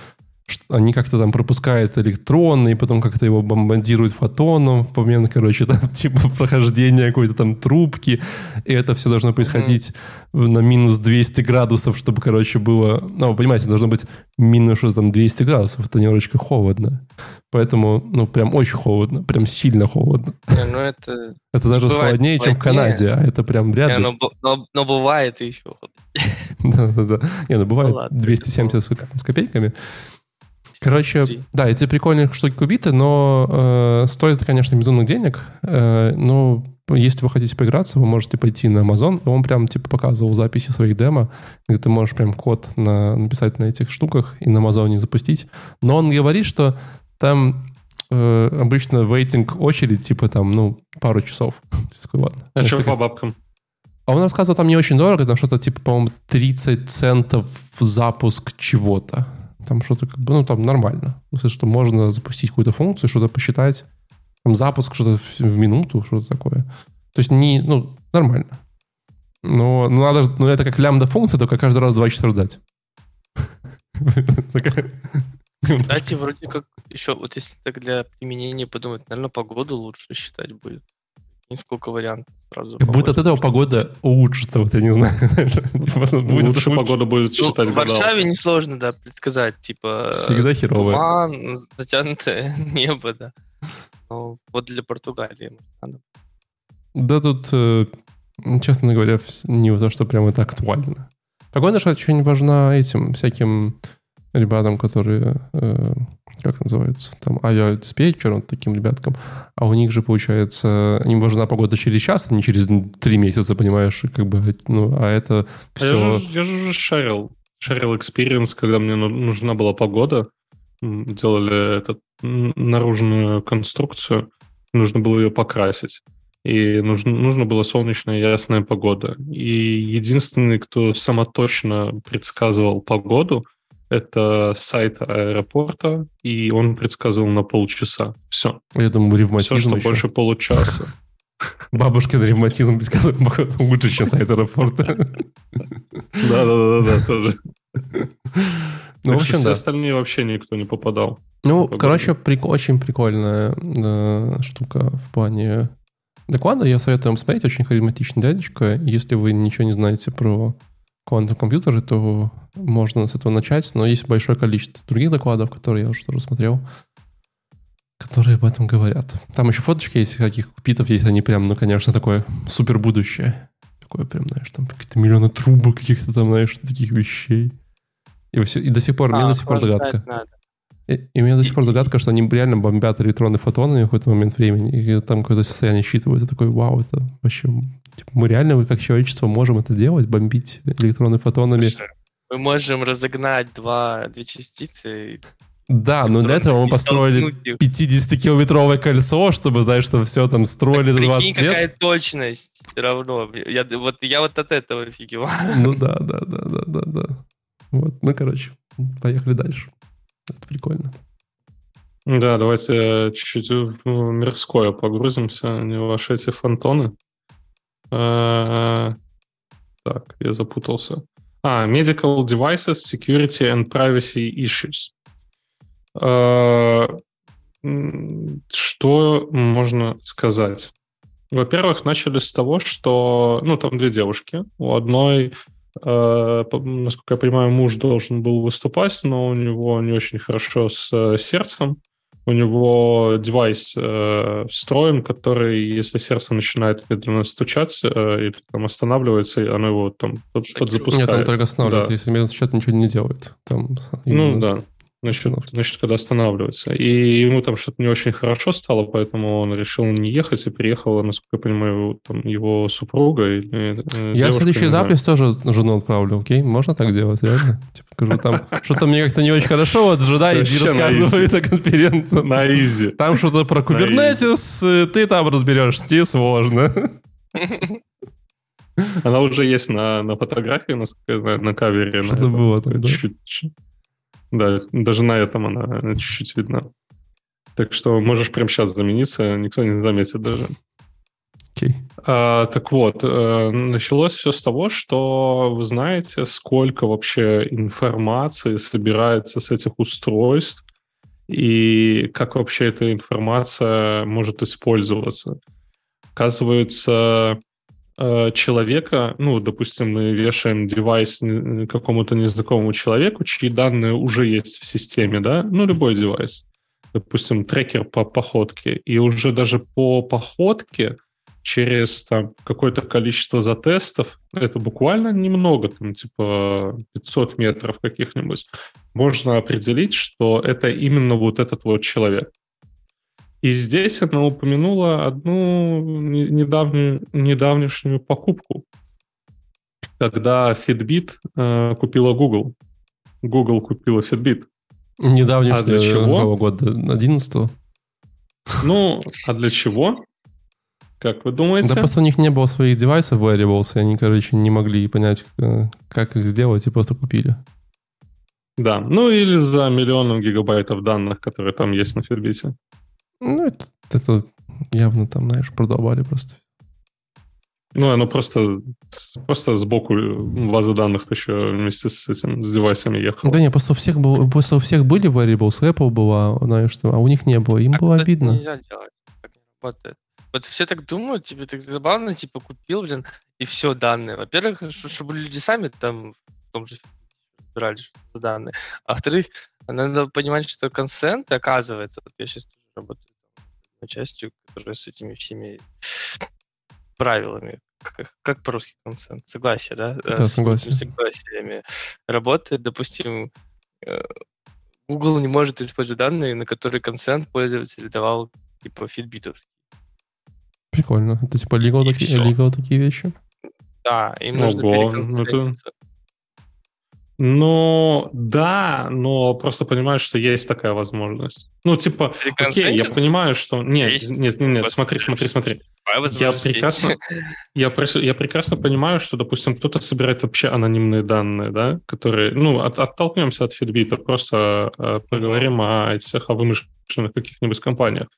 они как-то там пропускают электроны, и потом как-то его бомбардируют фотоном в момент, короче, там типа прохождения какой-то там трубки, и это все должно происходить mm-hmm. на минус 200 градусов, чтобы, короче, было... Ну, вы понимаете, должно быть минус что там 200 градусов, это немножечко холодно. Поэтому, ну, прям очень холодно, прям сильно холодно. Не, ну это... Это даже бывает холоднее, чем в Канаде, а это прям вряд ли. Но, но, но бывает еще. Да-да-да. Не, ну бывает 270 с копейками. Короче, 3. да, эти прикольные штуки кубиты, но э, стоит, конечно, безумных денег. Э, но если вы хотите поиграться, вы можете пойти на Amazon, и он прям типа показывал записи своих демо, где ты можешь прям код на, написать на этих штуках и на Amazon запустить. Но он говорит, что там э, обычно вейтинг очередь, типа там, ну, пару часов. Такой, ладно. А что по бабкам? А он рассказывал, там не очень дорого, там что-то типа, по-моему, 30 центов в запуск чего-то. Там что-то как бы, ну, там нормально. В смысле, что можно запустить какую-то функцию, что-то посчитать. Там запуск что-то в, в минуту, что-то такое. То есть не, ну, нормально. Но, но надо, но это как лямбда функция, только каждый раз два часа ждать. Кстати, вроде как еще, вот если так для применения подумать, наверное, погоду лучше считать будет. Несколько вариантов сразу. Как будто от этого погода улучшится, вот я не знаю. типа, будет лучше погода будет ну, считать. В Варшаве несложно, да, предсказать, типа... Всегда херовая. Туман, затянутое небо, да. Но вот для Португалии надо. Да тут, э, честно говоря, не то, что прямо это актуально. Погода же очень важна этим всяким ребятам, которые, э, как называется, там, авиадиспетчером, таким ребяткам, а у них же, получается, им важна погода через час, а не через три месяца, понимаешь, как бы, ну, а это все... А я, же, я же уже шарил, шарил experience, когда мне нужна была погода, делали этот, наружную конструкцию, нужно было ее покрасить и нужно, нужно было солнечная ясная погода. И единственный, кто самоточно предсказывал погоду — это сайт аэропорта, и он предсказывал на полчаса. Все. Я думаю, ревматизм Все, что еще. больше получаса. Бабушкин ревматизм предсказывал погоду лучше, чем сайт аэропорта. Да-да-да, тоже. Ну, в общем, да. Все остальные вообще никто не попадал. Ну, короче, очень прикольная штука в плане доклада. Я советую вам смотреть. Очень харизматичный дядечка. Если вы ничего не знаете про квантовые компьютеры, то можно с этого начать, но есть большое количество других докладов, которые я уже тоже смотрел, которые об этом говорят. Там еще фоточки есть, каких купитов есть, они прям, ну, конечно, такое супер будущее. Такое прям, знаешь, там какие-то миллионы трубок каких-то там, знаешь, таких вещей. И, все, и до сих пор, а, мне до сих пор догадка. И, и у меня до сих пор загадка, что они реально бомбят электронные фотоны в какой-то момент времени, и там какое-то состояние считывают. Я такой, вау, это вообще... Типа, мы реально, как человечество, можем это делать, бомбить электронные фотонами. Мы можем разогнать два, две частицы да, но для этого мы построили 50-километровое кольцо, чтобы, знаешь, что все там строили так, 20 лет. какая точность равно. Я, вот, я вот от этого офигевал. Ну да, да, да, да, да, да. Вот, ну, короче, поехали дальше. Это прикольно. Да, давайте чуть-чуть в мирское погрузимся, не ваши эти фантоны. А, так, я запутался. А, medical devices, security and privacy issues. А, что можно сказать? Во-первых, начали с того, что, ну, там две девушки. У одной, э, насколько я понимаю, муж должен был выступать, но у него не очень хорошо с э, сердцем. У него девайс э, встроен, который, если сердце начинает медленно стучать э, или там останавливается, оно его там подзапускает. Нет, он только останавливается. Да. Если медленно стучать, ничего не делает. Там, ну, да. Значит, значит, когда останавливается. И ему там что-то не очень хорошо стало, поэтому он решил не ехать и приехала, насколько я понимаю, там его супруга. Или, э, я в следующий этап тоже жену отправлю, окей? Можно так делать, реально? Типа, скажу, там что-то мне как-то не очень хорошо, вот жена, иди рассказывай на конференции. На изи. Там что-то про Kubernetes, ты там разберешься, тебе сложно. Она уже есть на, на фотографии, на, на кавере. Что-то было там, да? Чуть-чуть. Да, даже на этом она чуть-чуть видна. Так что можешь прямо сейчас замениться, никто не заметит даже. Okay. А, так вот, э, началось все с того, что вы знаете, сколько вообще информации собирается с этих устройств и как вообще эта информация может использоваться. Оказывается, человека, ну, допустим, мы вешаем девайс какому-то незнакомому человеку, чьи данные уже есть в системе, да, ну, любой девайс, допустим, трекер по походке, и уже даже по походке через там какое-то количество затестов, это буквально немного, там типа 500 метров каких-нибудь, можно определить, что это именно вот этот вот человек. И здесь она упомянула одну недавнюю, недавнешнюю покупку, когда Fitbit э, купила Google. Google купила Fitbit. Недавнешнего а для чего? года? 11 Ну, а для чего? Как вы думаете? Да просто у них не было своих девайсов wearables, и они, короче, не могли понять, э, как их сделать, и просто купили. Да, ну или за миллионом гигабайтов данных, которые там есть на Fitbit. Ну, это, это явно там, знаешь, продолбали просто. Ну, оно просто, просто сбоку базы данных еще вместе с этим, с девайсами ехало. Да не, просто у всех, был, просто у всех были variables, Apple была, знаешь, что, а у них не было. Им так было обидно. нельзя делать, так не работает. Вот все так думают, тебе так забавно, типа, купил, блин, и все данные. Во-первых, чтобы люди сами там в том же разбирали данные. А во-вторых, надо понимать, что консент, оказывается, вот я сейчас работаю частью, которая с этими всеми правилами, как, как по-русски консент, согласие, да? Э, да, согласие. С согласиями работает, допустим, э, Google не может использовать данные, на которые консент пользователь давал типа фидбитов. Прикольно. Это типа legal, такие, legal такие вещи? Да, им нужно Ого, ну это... Ну, да, но просто понимаешь, что есть такая возможность. Ну, типа, окей, я понимаю, что... Нет, есть. нет, нет, нет, смотри, смотри, смотри. Я прекрасно, я, я прекрасно понимаю, что, допустим, кто-то собирает вообще анонимные данные, да, которые... Ну, от, оттолкнемся от фидбита, просто э, поговорим о этих, о вымышленных каких-нибудь компаниях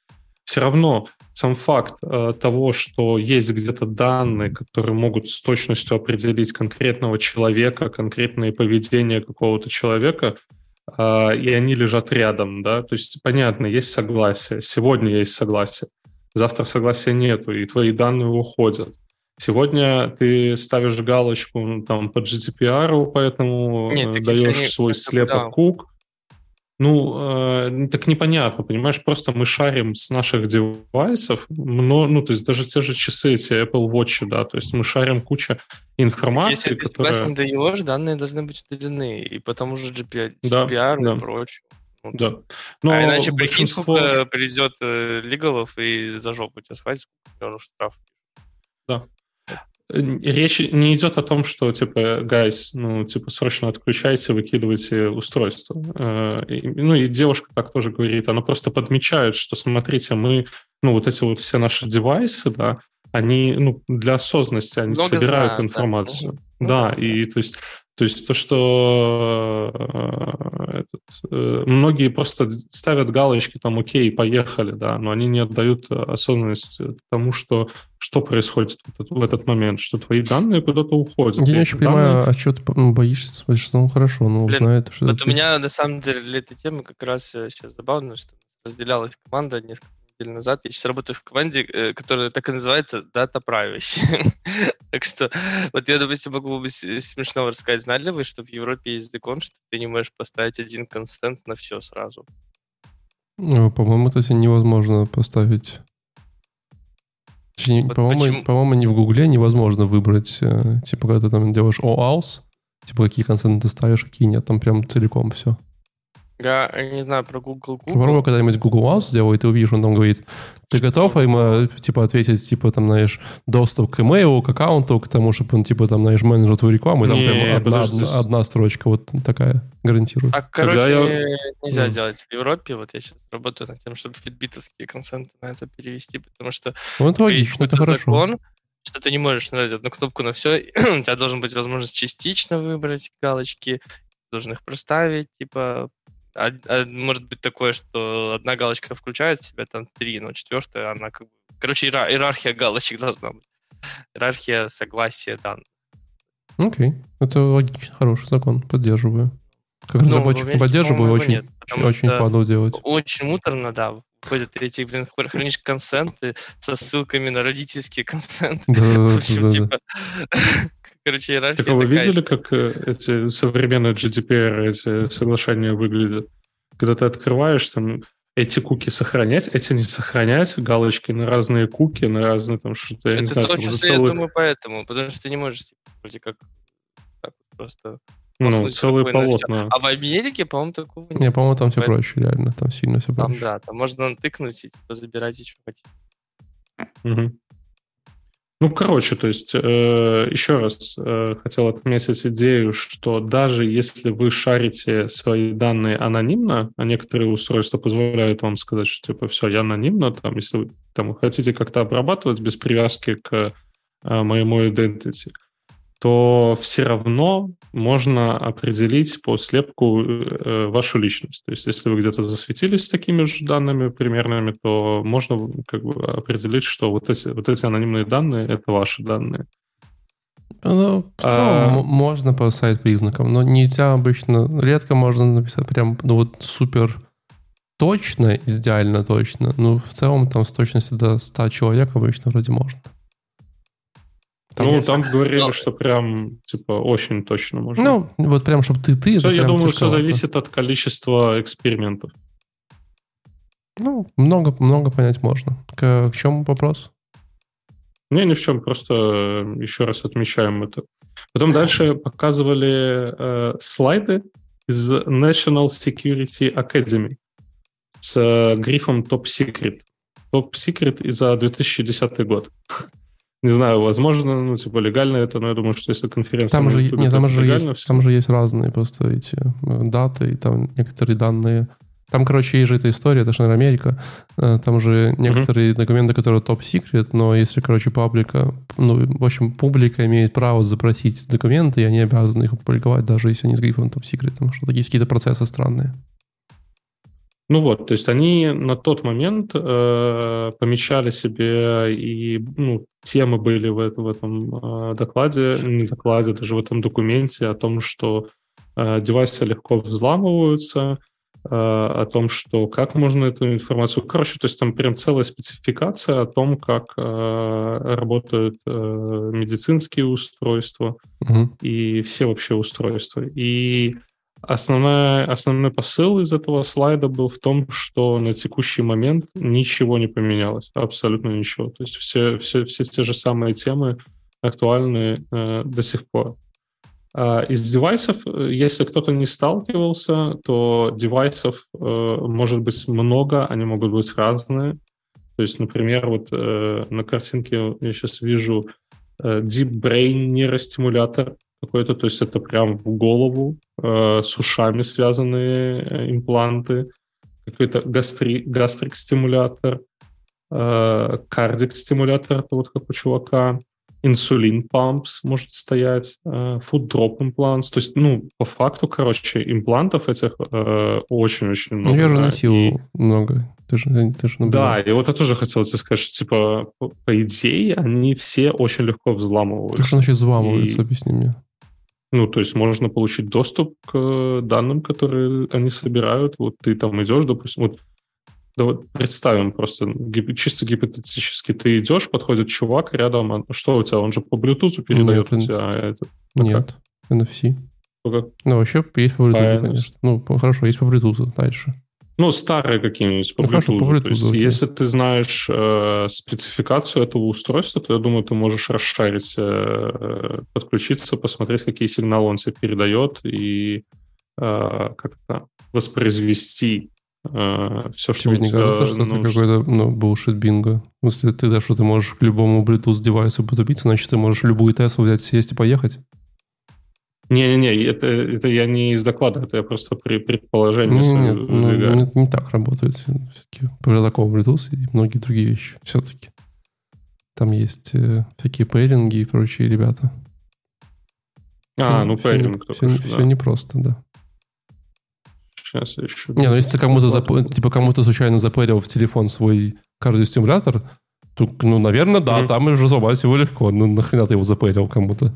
все равно сам факт э, того, что есть где-то данные, которые могут с точностью определить конкретного человека, конкретное поведение какого-то человека, э, и они лежат рядом, да, то есть понятно, есть согласие, сегодня есть согласие, завтра согласия нету, и твои данные уходят. Сегодня ты ставишь галочку ну, там по GDPR, поэтому Нет, даешь свой слепок кук, ну, э, так непонятно, понимаешь, просто мы шарим с наших девайсов, но, ну, то есть даже те же часы, эти Apple Watch, да, то есть мы шарим куча информации, Если которая... ты даешь, данные должны быть удалены, и потому же GDPR, да, да. и прочее. Ну, да. Но а иначе большинство... прикинь, сколько придет э, лигалов и за жопу тебя схватит, миллионов штраф. Да. Речь не идет о том, что, типа, гайс, ну, типа, срочно отключайте, выкидывайте устройство. Э, ну, и девушка так тоже говорит, она просто подмечает, что, смотрите, мы, ну, вот эти вот все наши девайсы, да, они, ну, для осознанности, они Много собирают знаю, информацию. Да, да, и то есть то есть то, что э, этот, э, многие просто ставят галочки там «Окей, поехали», да, но они не отдают осознанность тому, что, что происходит в этот, в этот момент, что твои данные куда-то уходят. Я не очень данные... понимаю, а что ты боишься? Что ну хорошо, ну Блин, знает, что Вот у меня на самом деле для этой темы как раз сейчас забавно, что разделялась команда несколько недель назад. Я сейчас работаю в команде, э, которая так и называется Data Privacy. так что вот я, допустим, могу бы смешно рассказать. Знали ли вы, что в Европе есть закон, что ты не можешь поставить один констент на все сразу? Ну, по-моему, это невозможно поставить. вот по-моему, по-моему, не в Гугле невозможно выбрать, э, типа, когда ты там делаешь OAuth, типа, какие констенты ты ставишь, какие нет, там прям целиком все. Я не знаю про Google Google. Попробуй когда-нибудь Google House сделай, ты увидишь, он там говорит, ты готов а ему, типа, ответить, типа, там, знаешь, доступ к имейлу, к аккаунту, к тому, чтобы он, типа, там, знаешь, менеджер твою рекламу, и там не, прям одна, одна, одна строчка вот такая, гарантирую. А, короче, я... нельзя mm. делать в Европе, вот я сейчас работаю над тем, чтобы фитбитовские консенты на это перевести, потому что... Ну, это логично, это хорошо. Закон, что ты не можешь нажать одну кнопку на все, у тебя должен быть возможность частично выбрать галочки, должен их проставить, типа, а, а, может быть такое, что одна галочка включает в себя там три, но четвертая, она как бы... Короче, иерархия галочек должна быть. Иерархия согласия данных. Окей, это логично, хороший закон, поддерживаю. Как ну, разработчик не поддерживаю, очень, нет, очень впаду делать. Очень муторно, да. Ходят эти, блин, хранишь консенты со ссылками на родительские консенты. Да, В общем, типа, короче, иерархия Так вы видели, как э, эти современные GDPR, эти соглашения выглядят? Когда ты открываешь, там, эти куки сохранять, эти не сохранять, галочки на разные куки, на разные там что-то, я Это не знаю. Это точно, целый... я думаю, поэтому, потому что ты не можешь типа, вроде как так просто ну, целые полотна. А в Америке, по-моему, такого нет. Не, по-моему, там все проще, реально. Там сильно все проще. Там, да, там можно тыкнуть и типа, забирать, что хотите. Угу. Ну, короче, то есть, э, еще раз э, хотел отметить идею, что даже если вы шарите свои данные анонимно, а некоторые устройства позволяют вам сказать, что типа все, я анонимно, там, если вы там, хотите как-то обрабатывать без привязки к э, моему identity, то все равно можно определить по слепку э, вашу личность. То есть, если вы где-то засветились с такими же данными примерными, то можно как бы определить, что вот эти, вот эти анонимные данные — это ваши данные. Ну, в целом а... можно по сайт-признакам, но нельзя обычно, редко можно написать прям ну, вот супер точно, идеально точно. Ну, в целом там с точностью до 100 человек обычно вроде можно. Там ну, там говорили, что прям, типа, очень точно можно. Ну, вот прям, чтобы ты, ты... Все, я думаю, все зависит от количества экспериментов. Ну, много, много понять можно. К, к чему вопрос? Не, ни в чем, просто э, еще раз отмечаем это. Потом дальше показывали э, слайды из National Security Academy с э, грифом Top Secret. Top Secret и за 2010 год. Не знаю, возможно, ну, типа, легально это, но я думаю, что если конференция... Там же, нет, там же, есть, там же есть разные просто эти э, даты, и там некоторые данные... Там, короче, есть же эта история, это же, наверное, Америка. Э, там же некоторые mm-hmm. документы, которые топ-секрет, но если, короче, паблика... Ну, в общем, публика имеет право запросить документы, и они обязаны их опубликовать, даже если они с грифом топ-секрет, потому что есть какие-то процессы странные. Ну вот, то есть они на тот момент э, помещали себе и ну, темы были в, в этом э, докладе, не докладе, даже в этом документе о том, что э, девайсы легко взламываются, э, о том, что как можно эту информацию... Короче, то есть там прям целая спецификация о том, как э, работают э, медицинские устройства угу. и все вообще устройства. И Основная, основной посыл из этого слайда был в том, что на текущий момент ничего не поменялось, абсолютно ничего. То есть все, все, все те же самые темы актуальны э, до сих пор. А, из девайсов, э, если кто-то не сталкивался, то девайсов э, может быть много, они могут быть разные. То есть, например, вот э, на картинке я сейчас вижу Deep Brain нейростимулятор какой-то, то есть это прям в голову с ушами связанные импланты, какой-то гастри, гастрик-стимулятор, кардик-стимулятор, это вот как у чувака, инсулин пампс может стоять, э, food drop implants. То есть, ну, по факту, короче, имплантов этих э, очень-очень много. Ну, я же носил и... много. Ты же, ты же да, и вот я тоже хотел тебе сказать, что, типа, по, по идее, они все очень легко взламываются. Как значит взламываются, и... объясни мне. Ну, то есть можно получить доступ к данным, которые они собирают. Вот ты там идешь, допустим, вот да вот представим просто чисто гипотетически. Ты идешь, подходит чувак рядом, а что у тебя? Он же по Bluetooth передает нет, у тебя а это? Нет, NFC. Ну, ну, вообще есть по Bluetooth, а, конечно. Ну, хорошо, есть по Bluetooth дальше. Ну, старые какие-нибудь по, ну, Bluetooth. По Bluetooth. То есть, если ты знаешь э, спецификацию этого устройства, то я думаю, ты можешь расшарить, э, подключиться, посмотреть, какие сигналы он тебе передает и э, как-то воспроизвести э, все, что Тебе не тебя, кажется, что ну, это какой-то ну, bullshit бинго? Если ты, да, что ты можешь к любому Bluetooth девайсу подубиться, значит, ты можешь любую Теслу взять, сесть и поехать? Не-не-не, это, это я не из доклада, это я просто при предположении. Нет, нет ну, не, не так работает. Все-таки протокол Bluetooth и многие другие вещи все-таки. Там есть э, всякие пейринги и прочие ребята. А, все, ну пейринг. Все, все, да. все непросто, да. Сейчас я еще... Не, ну если ты кому-то, зап... типа, кому-то случайно запэрил в телефон свой кардиостимулятор, то, ну, наверное, да, mm-hmm. там уже сломать его легко. Ну, нахрена ты его запэрил кому-то?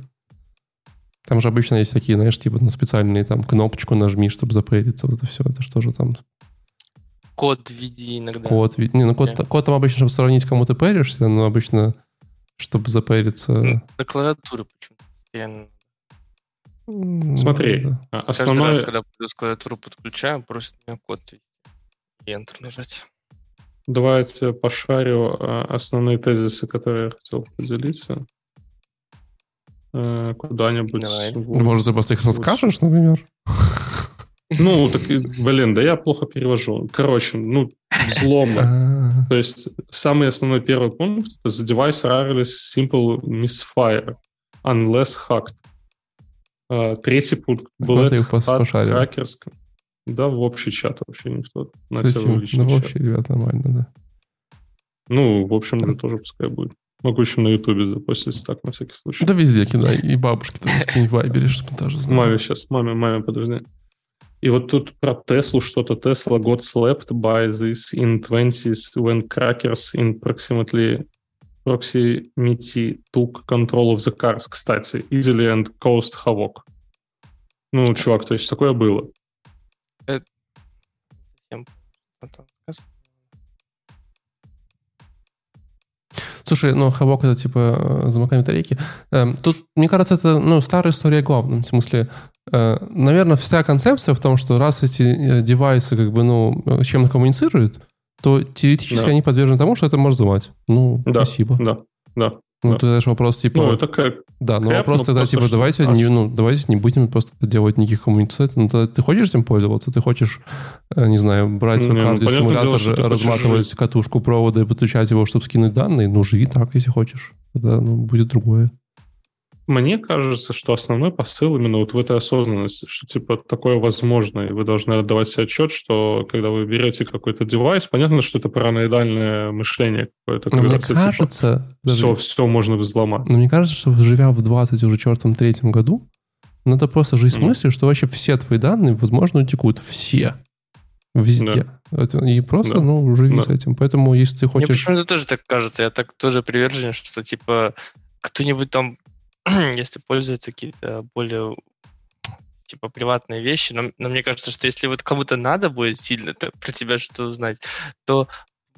Там же обычно есть такие, знаешь, типа, ну, специальные там кнопочку нажми, чтобы запэриться. Вот это все. Это что же там? Код введи иногда. Код введи. Не, ну, код, yeah. код там обычно, чтобы сравнить, кому ты пэришься, но обычно, чтобы запэриться... На клавиатуре почему-то. Смотри, да. А, основное... Каждый раз, когда плюс клавиатуру подключаем, просит меня код и Enter нажать. Давайте пошарю а, основные тезисы, которые я хотел поделиться. Э, куда-нибудь. Давай. Может, ты просто их расскажешь, например? Ну, так, блин, да я плохо перевожу. Короче, ну, взломы. А. То есть, самый основной первый пункт — это the device rarely simple misfire unless hacked. А, третий пункт. Их пошарил. Да, в общий чат вообще никто. Совсем, ну, в общий, ребят, нормально, да. Ну, в общем, да. тоже пускай будет. Могу еще на Ютубе запостить так, на всякий случай. Да везде кидай. И бабушки там скинь в Вайбере, чтобы тоже знали. Маме сейчас, маме, маме, подожди. И вот тут про Теслу что-то. Tesla got slapped by this in 20s when crackers in approximately proximity took control of the cars, кстати, easily and caused havoc. Ну, чувак, то есть такое было. Слушай, ну, Хавок это типа э, замыкание батарейки. Эм, тут, мне кажется, это ну, старая история главным. В смысле, э, наверное, вся концепция в том, что раз эти э, девайсы как бы, ну, чем-то коммуницируют, то теоретически да. они подвержены тому, что это может взломать. Ну, да, спасибо. Да, да. Ну, да. тогда же вопрос, типа... Ну, это как... Да, но вопрос ну, тогда, типа, давайте, а... не, ну, давайте не будем просто делать никаких коммуникаций. Ну, тогда ты хочешь этим пользоваться? Ты хочешь, э, не знаю, брать свой ну, кардиостимулятор, разматывать катушку провода и подключать его, чтобы скинуть данные? Ну, живи так, если хочешь. Тогда ну, будет другое. Мне кажется, что основной посыл именно вот в этой осознанности, что типа такое возможно, и вы должны отдавать себе отчет, что когда вы берете какой-то девайс, понятно, что это параноидальное мышление какое-то. Но мне кажется... Типа, все, все можно взломать. Но мне кажется, что живя в 20 уже чертом третьем году, надо просто жить с мыслью, что вообще все твои данные, возможно, утекут. Все. Везде. Да. Это, и просто, да. ну, живи да. с этим. Поэтому, если ты хочешь... Мне почему-то тоже так кажется. Я так тоже привержен, что, типа, кто-нибудь там если пользуются какие-то более типа приватные вещи, но, но мне кажется, что если вот кому-то надо будет сильно про тебя что-то узнать, то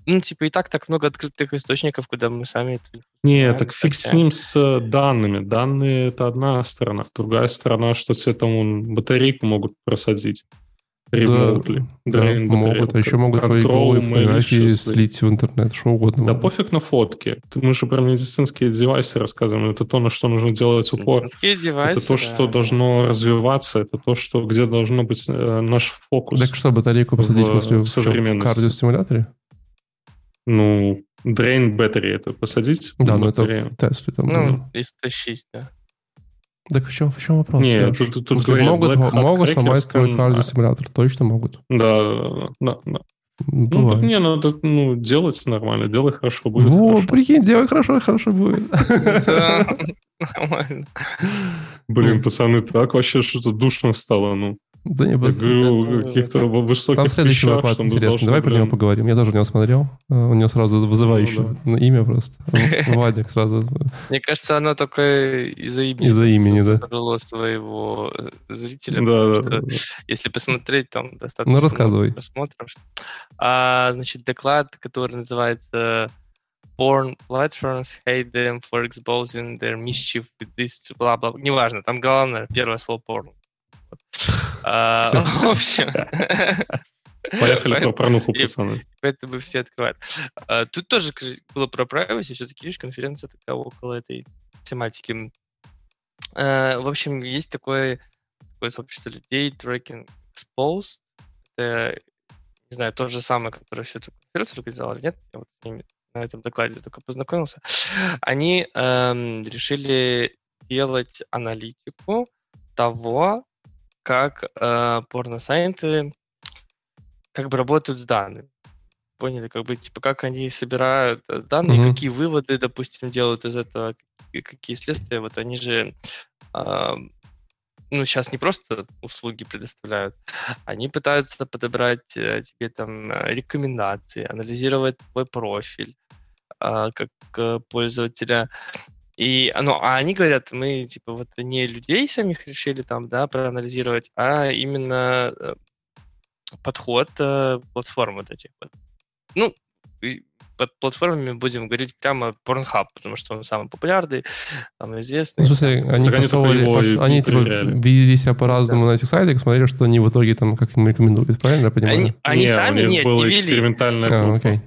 ну, типа, и так так много открытых источников, куда мы сами... Не, так фиг с ним с э, данными. Данные — это одна сторона. Другая сторона, что там он, батарейку могут просадить. Ремоутли. Да, да могут, а еще могут твои голые фотографии слить в интернет, что угодно. Да пофиг на фотки. Мы же про медицинские девайсы рассказываем. Это то, на что нужно делать упор. Медицинские девайсы, Это то, да. что должно развиваться. Это то, что где должно быть э, наш фокус. Так что, батарейку посадить в, в, в, в кардиостимуляторе? Ну, drain battery это посадить? Да, ну это в Тесле. Там, ну, да. истощить, да. Так в чем, в чем вопрос? Нет, тут, тут, тут говорят, могут, могут сломать твой кардиостимулятор, точно могут. Да, да, да. Ну, так не, надо ну, делать нормально, делай хорошо, будет Во, хорошо. прикинь, делай хорошо, хорошо будет. Нормально. Блин, пацаны, так вообще что-то душно стало, ну. Да не, Я просто... говорю, каких-то высоких Там следующий вещах, вопрос интересный. Давай про него поговорим. Я тоже в него смотрел. Э, У него сразу вызывающее Ну имя просто. Вадик сразу. Мне кажется, оно только из-за имени. Из-за имени, да. Собрало своего э, зрителя. Да, да. Если посмотреть, там достаточно Ну, рассказывай. просмотров. А, значит, доклад, который называется Porn platforms hate them for exposing their mischief with this, бла-бла. Неважно, там главное первое слово порно. А. В общем... Поехали про порнуху, пацаны. Поэтому все открывают. А, Тут тоже было про privacy, все-таки, видишь, конференция такая около этой тематики. А, В общем, есть такое, такое сообщество людей, Tracking Exposed. Это, не знаю, то же самое, которое всю эту конференцию организовал, или нет? Я вот с ними на этом докладе только познакомился. Они эм, решили делать аналитику того, как э, порносайты как бы работают с данными. Поняли, как бы, типа, как они собирают э, данные, Мгм. какие выводы, допустим, делают из этого, какие следствия. Вот они же, а, ну, сейчас не просто услуги предоставляют, они пытаются подобрать э, тебе там э, рекомендации, анализировать твой профиль а, как э, пользователя. И, а, ну, а они говорят, мы, типа, вот не людей самих решили там, да, проанализировать, а именно э, подход э, платформ вот этих вот. Ну, под платформами будем говорить прямо Pornhub, потому что он самый популярный, самый известный. Ну, в смысле, они Так они посовывали, его пос- и они типа вели себя по-разному на этих сайтах, и смотрели, что они в итоге там, как им рекомендуют, правильно я понимаю? Они, они Не, сами у них нет, не вели. экспериментальная А, группа. окей.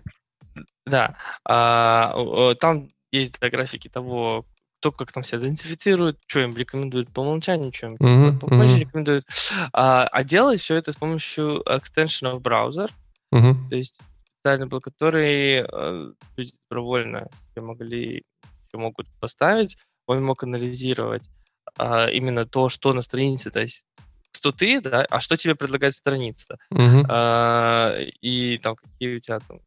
Да. А, там есть да, графики того, кто как там себя идентифицирует, что им рекомендуют по умолчанию, что им Мгм, попозже мгм, рекомендуют. А, а делать все это с помощью extension of browser, мгм. то есть специальный был, который э, люди добровольно могли, могут поставить, он мог анализировать а, именно то, что на странице, то есть кто ты, да, а что тебе предлагает страница, Мгм. А, и там какие у тебя там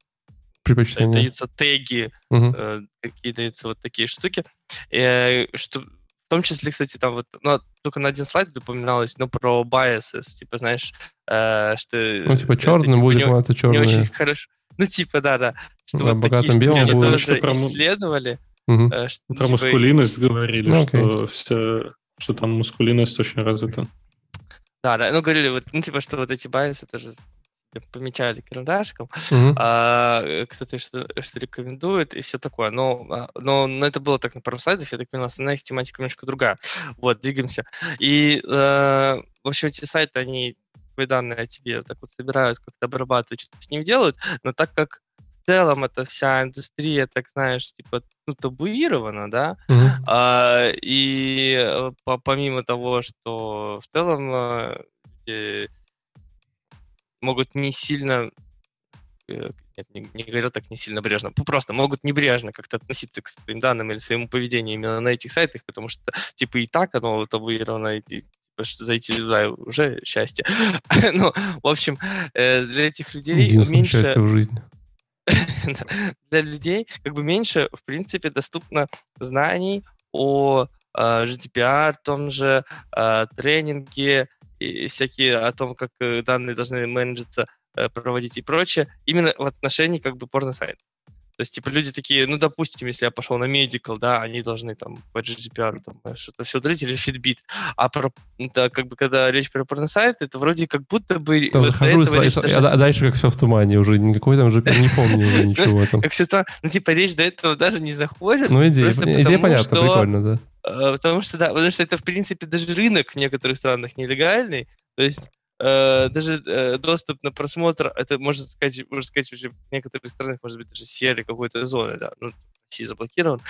Предпочтения. даются теги, Мгм. э, какие даются вот такие штуки. Э, что, в том числе, кстати, там вот, ну, только на один слайд упоминалось, ну, про biases, типа, знаешь, э, что... Ну, типа, это, черный будет, не, это не очень черный. хорошо. Ну, типа, да-да. Что Да, вот такие штуки будет. тоже му- исследовали. Э, что, Про типа, мускулинность говорили, Ну, что, все, что там мускулинность очень развита. Да, да, ну, говорили, вот, ну, типа, что вот эти biases тоже помечали карандашиком, Мгм. а, э, кто-то что, что рекомендует и все такое. Но, а, но, но это было так на пару слайдов, я так понял, основная их тематика немножко другая. Вот, двигаемся. И, э, в общем, эти сайты, они твои данные о тебе так вот собирают, как-то обрабатывают, что-то с ним делают, но так как в целом эта вся индустрия, так знаешь, типа, ну, табуирована, да, Мгм. а, и э, по- помимо того, что в целом э, могут не сильно, э, нет, не, не говорю так не сильно брежно, просто могут небрежно как-то относиться к своим данным или своему поведению именно на этих сайтах, потому что типа и так оно табуировано, и, типа, что зайти туда уже счастье. ну, в общем, э, для этих людей меньше счастье в жизни. для людей как бы меньше, в принципе, доступно знаний о э, GDPR, том же тренинге всякие о том, как э, данные должны менеджиться, э, проводить и прочее, именно в отношении как бы порно-сайта. То есть, типа, люди такие, ну, допустим, если я пошел на medical, да, они должны там по GDPR там, что-то все удалить или Fitbit. А про, да, как бы, когда речь про порносайт, это вроде как будто бы... Там вот захожу, и даже- а дальше как все в тумане уже. Никакой там же не помню уже ничего там. Как всегда, ну, типа, речь до этого даже не заходит, Ну, идея, идея понятна, прикольно, да. э, потому что, да, потому что это, в принципе, даже рынок в некоторых странах нелегальный, то есть э, даже э, доступ на просмотр, это можно сказать, можно сказать уже в некоторых странах, может быть, даже сели какой-то зоны, да, ну, России заблокирован.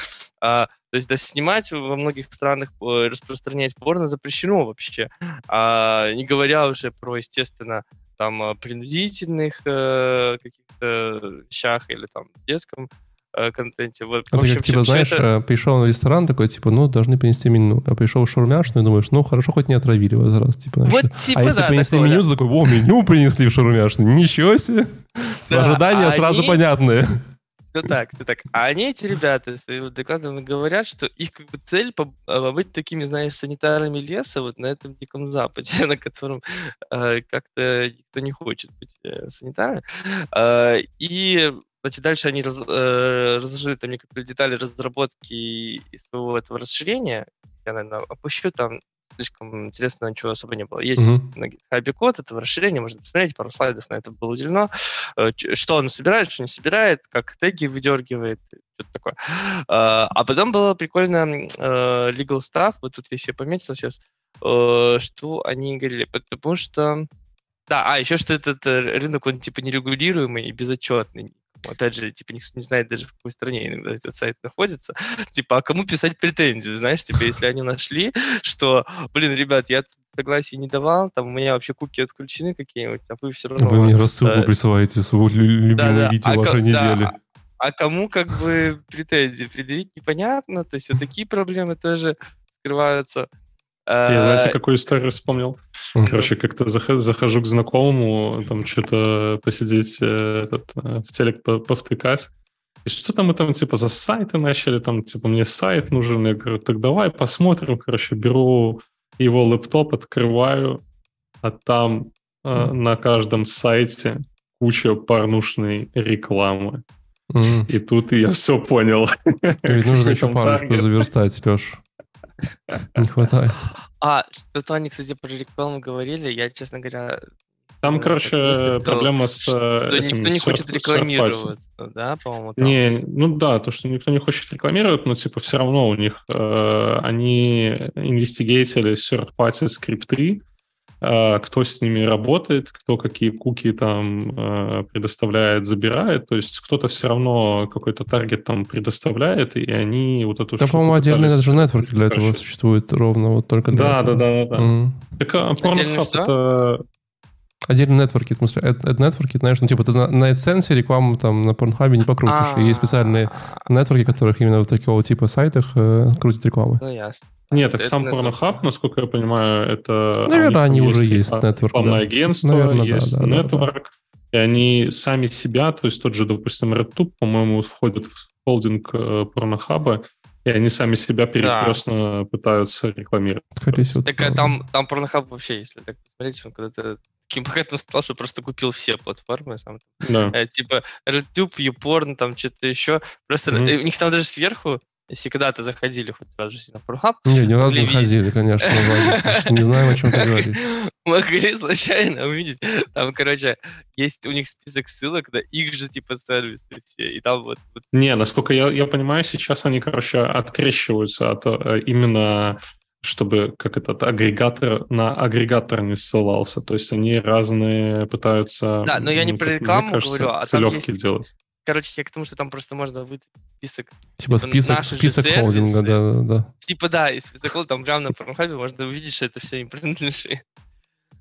А, то есть, да, снимать во многих странах, э, распространять порно запрещено вообще. А, не говоря уже про, естественно, там э, принудительных э, каких-то вещах или там детском контенте. Вот, а в ты общем, как, типа, знаешь, это- э, пришел на ресторан такой, типа, ну, должны принести меню. А пришел в шаурмяшную и думаешь, ну, хорошо, хоть не отравили в этот раз. Типа, знаешь, Вот типа, а если да, принесли такое, меню, да. то такой, о, меню принесли в шаурмяшную. Ничего себе. Да, Ожидания а сразу они- понятные. Ну так, ну так. А они, эти ребята, своими докладами говорят, что их как бы цель а, быть такими, знаешь, санитарами леса вот на этом Диком Западе, на котором э, как-то никто не хочет быть э, санитарами. Э, и значит, дальше они раз- э, разложили там некоторые детали разработки своего этого расширения. Я, наверное, опущу там слишком интересно, ничего особо не было. Есть Мгм. на GitHub код этого расширения, можно посмотреть, пару слайдов на это было уделено. Э, Что он собирает, что не собирает, как теги выдергивает, что-то такое. А а потом было прикольно э, legal stuff, вот тут я себе пометил сейчас, э, что они говорили, потому что... Да, а еще что этот рынок, он типа нерегулируемый и безотчетный. Опять же, типа никто не знает даже в какой стране иногда этот сайт находится. Типа, а кому писать претензию, знаешь, типа, если они нашли, что, блин, ребят, я тут согласия не давал, там у меня вообще куки отключены какие-нибудь, а вы все равно... Вы мне рассылку э, присылаете, свое лю- любимое да-да, видео а вашей недели. а кому как бы претензии предъявить непонятно, то есть вот такие проблемы тоже скрываются. Я, знаете, Э, какую историю вспомнил? Короче, как-то зах- захожу к знакомому, там что-то посидеть, э, этот, э, в телек по- повтыкать. И что там мы там, типа, за сайты начали, там, типа, мне сайт нужен. Я говорю, так давай посмотрим. Короче, беру его лэптоп, открываю, а там э, на каждом сайте куча порнушной рекламы. Мгм. И тут я все понял. Говорит, нужно еще парочку заверстать, Леш. Не хватает. А, что-то они, кстати, про рекламу говорили, я, честно говоря, Там, Ну, короче, проблема с... что э, этим никто не хочет рекламироваться, да, по-моему, там. Не, ну да, то, что никто не хочет рекламировать, но типа все равно у них э, они инвестигейтили third-party скрипты, э, кто с ними работает, кто какие куки там э, предоставляет, забирает. То есть кто-то все равно какой-то таргет там предоставляет, и они вот эту Там, штуку по-моему, отдельный даже нетворк для этого расширить. существует ровно вот только для Да, да, этого. да, да, да. Мгм. Так а Отдельный Pornhub что? это Отдельные нетворки, в смысле, ad, нетворки, знаешь, ну, типа, ты на, на AdSense рекламу там на Pornhub не покрутишь. И есть специальные А, нетворки, которых именно в такого типа сайтах э, крутят рекламу. Ну, ясно. Нет, так Это сам. Pornhub, насколько я понимаю, это... Наверное, они уже есть, а, нетворк, Рекламное да. агентство, Наверное, да, есть да, да, нетворк, и они сами себя, то есть тот же, допустим, RedTube, по-моему, входит в холдинг э, порнохаба, и они сами себя перекрестно пытаются рекламировать. Скорее всего. Так а там, там порнохаб вообще, если так посмотреть, он когда-то таким богатым стал, что просто купил все платформы. Сам. Да. Э, типа RedTube, YouPorn, там что-то еще. Просто э, у них там даже сверху, если когда-то заходили хоть раз в жизни на Pornhub, Не, ни разу не видеть. ходили, конечно, слушай, Не знаем, о чем ты говоришь. могли случайно увидеть. Там, короче, есть у них список ссылок на их же типа сервисы все. И там вот, вот Не, насколько я, я понимаю, сейчас они, короче, открещиваются от э, именно чтобы как этот агрегатор на агрегатор не ссылался. То есть они разные пытаются... Да, но я не про рекламу кажется, говорю, а там есть- делать. Короче, я к тому, что там просто можно выйти список. Типа Типа список, список холдинга, сервисы. да, да, да. Типа, да, и список там прямо на Pornhub можно увидеть, что это все им принадлежит.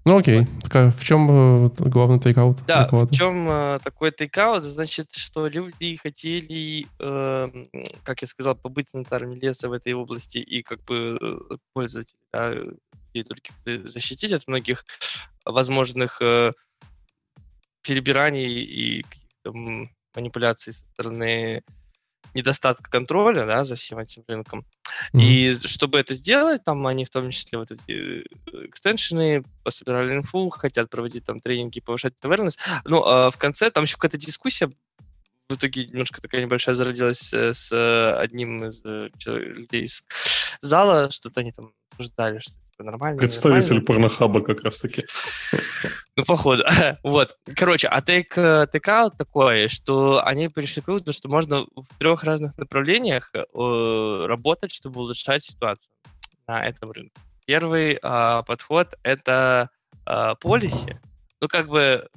Ну окей. Так, а в чем э, главный тейкаут? Да, в чем э, такой тейкаут? Значит, что люди хотели, э, как я сказал, побыть санитарами леса в этой области и как бы э, пользователей, да, людей других защитить от многих возможных э, перебираний и манипуляций со стороны недостатка контроля да, за всем этим рынком. Мгм. И чтобы это сделать, там они в том числе вот эти э, экстеншены пособирали инфу, хотят проводить там тренинги, повышать awareness. Ну, а в конце там еще какая-то дискуссия в итоге немножко такая небольшая зародилась э, с э, одним из людей из зала, что-то они там обсуждали, что типа нормально. Представитель ненормально. порнохаба как раз-таки. Ну, походу. вот. Короче, а тейк, тейкаут такой, что они пришли к выводу, что можно в трех разных направлениях э, работать, чтобы улучшать ситуацию на этом рынке. Первый а, подход — это э, полисе, ну, как бы,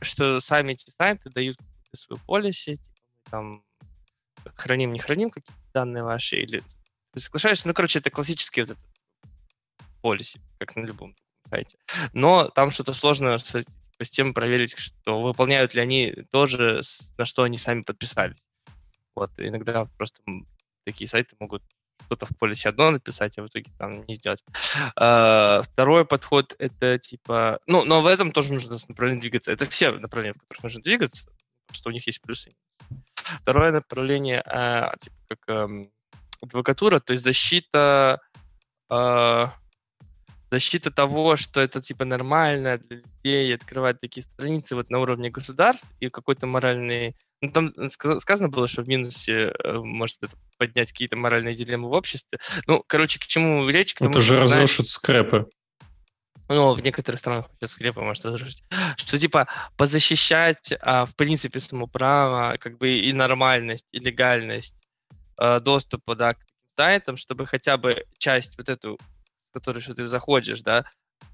что сами эти сайты дают свою полисе, типа, там, храним, не храним какие-то данные ваши, или ты соглашаешься, ну, короче, это классический вот этот полисе, как на любом сайте. Но там что-то сложно с, с тем проверить, что выполняют ли они тоже, на что они сами подписались. Вот, иногда просто такие сайты могут что-то в полисе одно написать, а в итоге там не сделать. А, второй подход — это типа... Ну, но в этом тоже нужно направление двигаться. Это все направления, в которых нужно двигаться, что у них есть плюсы. Второе направление, а, типа как а, адвокатура, то есть защита а, защита того, что это типа нормально для людей открывать такие страницы вот на уровне государств и какой-то моральный... Ну, там сказано было, что в минусе э, может это поднять какие-то моральные дилеммы в обществе. Ну, короче, к чему речь? К тому, это же разрушит скрепы. Ну, в некоторых странах сейчас скрепы может разрушить. Что, типа, позащищать, а, в принципе, само право, как бы и нормальность, и легальность а, доступа, да, к сайтам, чтобы хотя бы часть вот эту который что ты заходишь, да,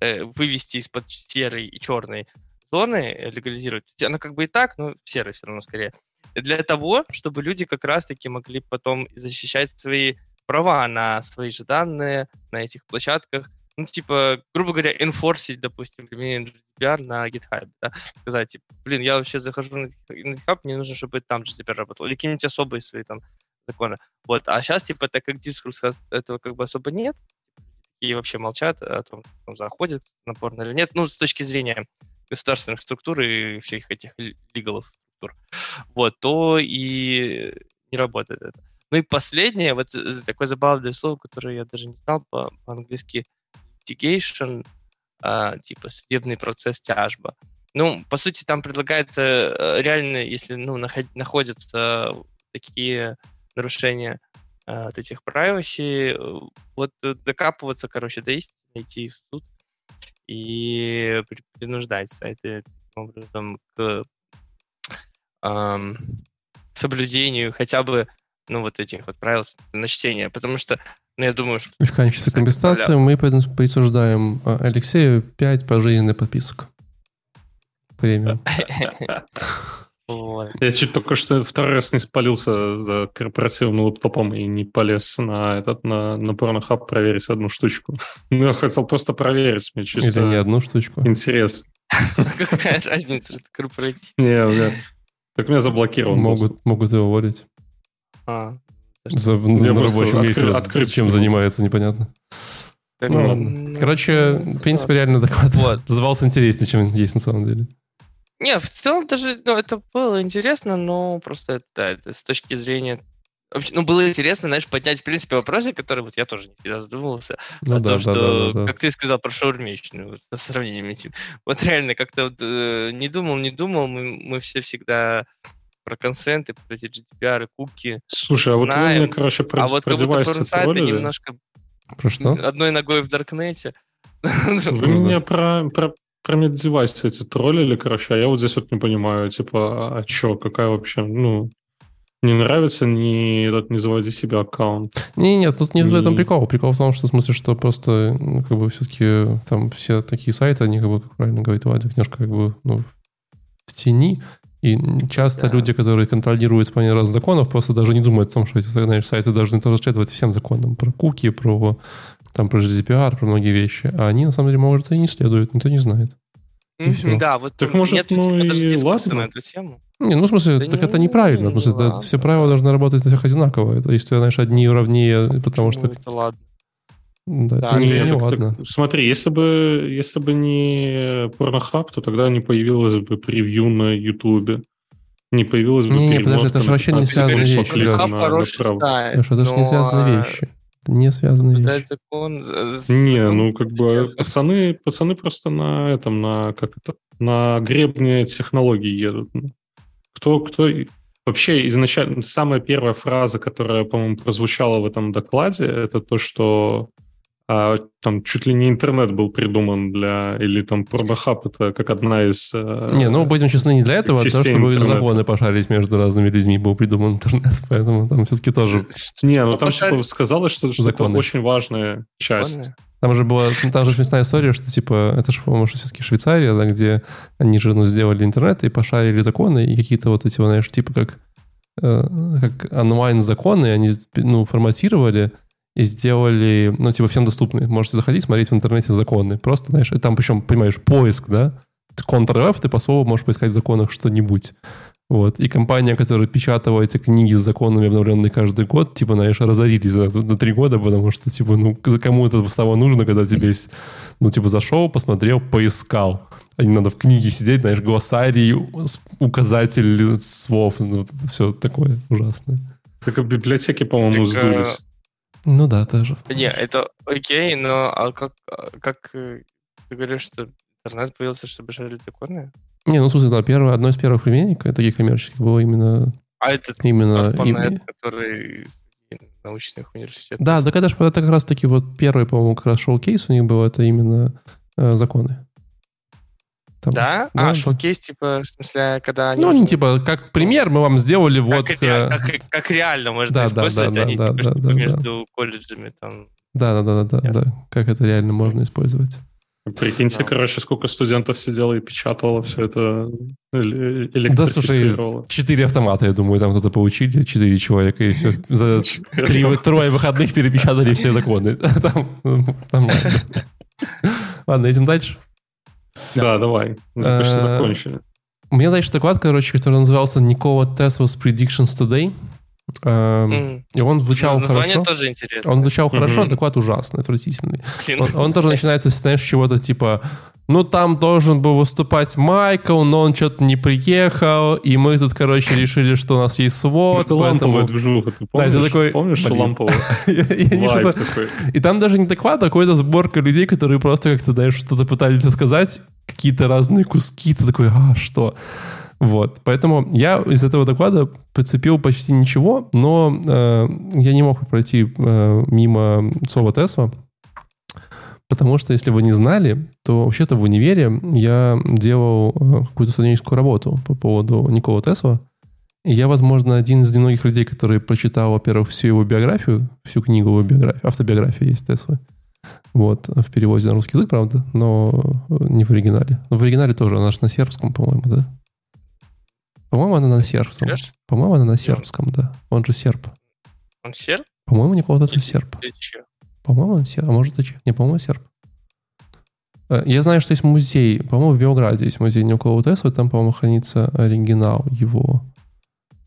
э, вывести из-под серой и черной зоны, э, легализировать, она как бы и так, но серой все равно скорее. Для того, чтобы люди как раз-таки могли потом защищать свои права на свои же данные на этих площадках, ну, типа, грубо говоря, enforcить, допустим, применение GDPR на GitHub, да? сказать, типа, блин, я вообще захожу на GitHub, мне нужно, чтобы там GDPR работал, или какие-нибудь особые свои там законы. Вот, а сейчас, типа, так как дискурс этого как бы особо нет, и вообще молчат о том, там заходит на или нет, ну, с точки зрения государственных структур и всех этих лигалов структур, вот, то и не работает это. Ну и последнее, вот такое забавное слово, которое я даже не знал по- по-английски, litigation, а, типа судебный процесс тяжба. Ну, по сути, там предлагается э, реально, если ну, наход- находятся такие нарушения от этих privacy, э, вот э, докапываться, короче, до истины, идти в суд и принуждать сайты таким образом к эм, соблюдению хотя бы ну, вот этих вот правил на чтение, потому что, ну, я думаю, что... В качестве компенсации мы присуждаем Алексею 5 пожизненных подписок. Премиум. Я чуть только что второй раз не спалился за корпоративным лэптопом и не полез на этот на, на порнохаб проверить одну штучку. Ну, я хотел просто проверить. Мне чисто Или не одну штучку. Интересно. Какая разница, что корпоратив? Не, так меня заблокировал. Могут, могут его уволить. А. За, на рабочем месте. Открыть, чем занимается, непонятно. Ну ладно. Короче, в принципе, реально доклад вот. назывался интереснее, чем есть на самом деле. Не, в целом даже, ну, это было интересно, но просто это, да, это с точки зрения ну, было интересно, знаешь, поднять, в принципе, вопросы, которые вот я тоже не всегда задумывался, ну, о да, том, да, что, да, да, как ты сказал про шаурмичную, вот, с сравнением этим. Вот реально, как-то вот, э, не думал, не думал, мы, мы все всегда про консенты, про эти GDPR, куки Слушай, а вот вы мне, короче, про, а вот про как будто про немножко про что? одной ногой в Даркнете. Вы меня про, про, про меддевайсы эти троллили, короче, а я вот здесь вот не понимаю, типа, а что, какая вообще, ну, не нравится, не, не заводи себе аккаунт. Не, нет, тут не в этом прикол. Прикол в том, что в смысле, что просто ну, как бы все-таки там все такие сайты, они как бы, как правильно говорит Вадик, немножко как бы ну, в тени. И часто да. люди, которые контролируют исполнение разных законов, просто даже не думают о том, что эти знаешь, сайты должны тоже следовать всем законам. Про куки, про там про GDPR, про многие вещи. А они, на самом деле, может, и не следуют, никто не знает. Mm-hmm, да, вот так может, нет ну и ладно. на эту тему. Не, ну, в смысле, да так не, это неправильно. В смысле, да, все правила должны работать на всех одинаково. Это, если, знаешь, одни равнее, потому Почему что... это ладно? Да, да это не, не так, ладно. Так, смотри, если бы, если бы не Pornhub, то тогда не появилось бы превью на YouTube. Не появилось бы Не, не подожди, это же вообще не связанные вещи. Леша, это же не связанные вещи не связанные вещи. закон... Не, ну как бы пацаны, пацаны просто на этом, на как это, на гребне технологий едут. Ну. Кто, кто... Вообще, изначально, самая первая фраза, которая, по-моему, прозвучала в этом докладе, это то, что а, там чуть ли не интернет был придуман для... Или там Pornhub это как одна из... Э, не, ну, будем честны, не для этого, а для того, чтобы интернета. законы пошарить между разными людьми был придуман интернет, поэтому там все-таки тоже... Не, ну там типа сказалось, что, что это очень важная часть. Там же была, ну, там же смешная история, что типа, это же, по-моему, все-таки Швейцария, да, где они же, ну, сделали интернет и пошарили законы, и какие-то вот эти, знаешь, типа как, э, как онлайн-законы, они, ну, форматировали и сделали, ну, типа, всем доступны. Можете заходить, смотреть в интернете законы. Просто, знаешь, и там причем, понимаешь, поиск, да, Ctrl-F, ты по слову можешь поискать в законах что-нибудь. Вот. И компания, которая печатала эти книги с законами, обновленные каждый год, типа, знаешь, разорились за, на три года, потому что, типа, ну, кому это стало нужно, когда тебе есть, ну, типа, зашел, посмотрел, поискал. А не надо в книге сидеть, знаешь, глоссарий, указатель слов, ну, вот все такое ужасное. Так и библиотеки, по-моему, так, сдулись. А... Ну да, тоже. Не, это окей, но а как, как э, ты говоришь, что интернет появился, чтобы шарить законы? Не, ну, в смысле, да, первое, одно из первых применений таких коммерческих было именно... А это именно, ARPANET, который научных университетов. Да, да, когда же это как раз-таки вот первый, по-моему, как раз шоу-кейс у них был, это именно э, законы. Там, да? да? А, шоу-кейс, типа, в смысле, когда они... Ну, не типа, как пример мы вам сделали как вот... Ре- как, как реально можно да, использовать, да, да, а не да, типа, да, да, между да. колледжами там... Да, да, да, да, да, как это реально можно использовать. Прикиньте, да. короче, сколько студентов сидело и печатало все это, Да, слушай, четыре автомата, я думаю, там кто-то получили, четыре человека, и все за три, трое выходных перепечатали все законы. Там, там ладно. ладно, идем дальше. Да, давай. Мы почти закончили. У меня дальше доклад, короче, который назывался Никола Tesla's Predictions Today. Mm. И он звучал Название хорошо. тоже интересно. Он звучал mm-hmm. хорошо, доклад ужасный, отвратительный. Он, он тоже начинается, знаешь, чего-то типа ну, там должен был выступать Майкл, но он что-то не приехал, и мы тут, короче, решили, что у нас есть свод. Это поэтому... ламповая движуха, ты помнишь? Да, это такой... Помнишь, что ламповая? И там даже не доклад, а какая-то сборка людей, которые просто как-то, знаешь, что-то пытались рассказать, какие-то разные куски, ты такой, а, что? Вот, поэтому я из этого доклада подцепил почти ничего, но э, я не мог пройти э, мимо слова Тесла, потому что, если вы не знали, то вообще-то в универе я делал э, какую-то студенческую работу по поводу Никола Тесла, и я, возможно, один из немногих людей, который прочитал, во-первых, всю его биографию, всю книгу его биографию, автобиография есть Теслы, вот, в переводе на русский язык, правда, но не в оригинале. Но в оригинале тоже, она же на сербском, по-моему, да? По-моему, она на сербском. По-моему, она на сербском, да. Он же серб. Он серб? По-моему, не Тесло серб. По-моему, он серб. А может, зачем? Не, по-моему, серб. Э, я знаю, что есть музей, по-моему, в Белграде есть музей Никола Тесла, там, по-моему, хранится оригинал его.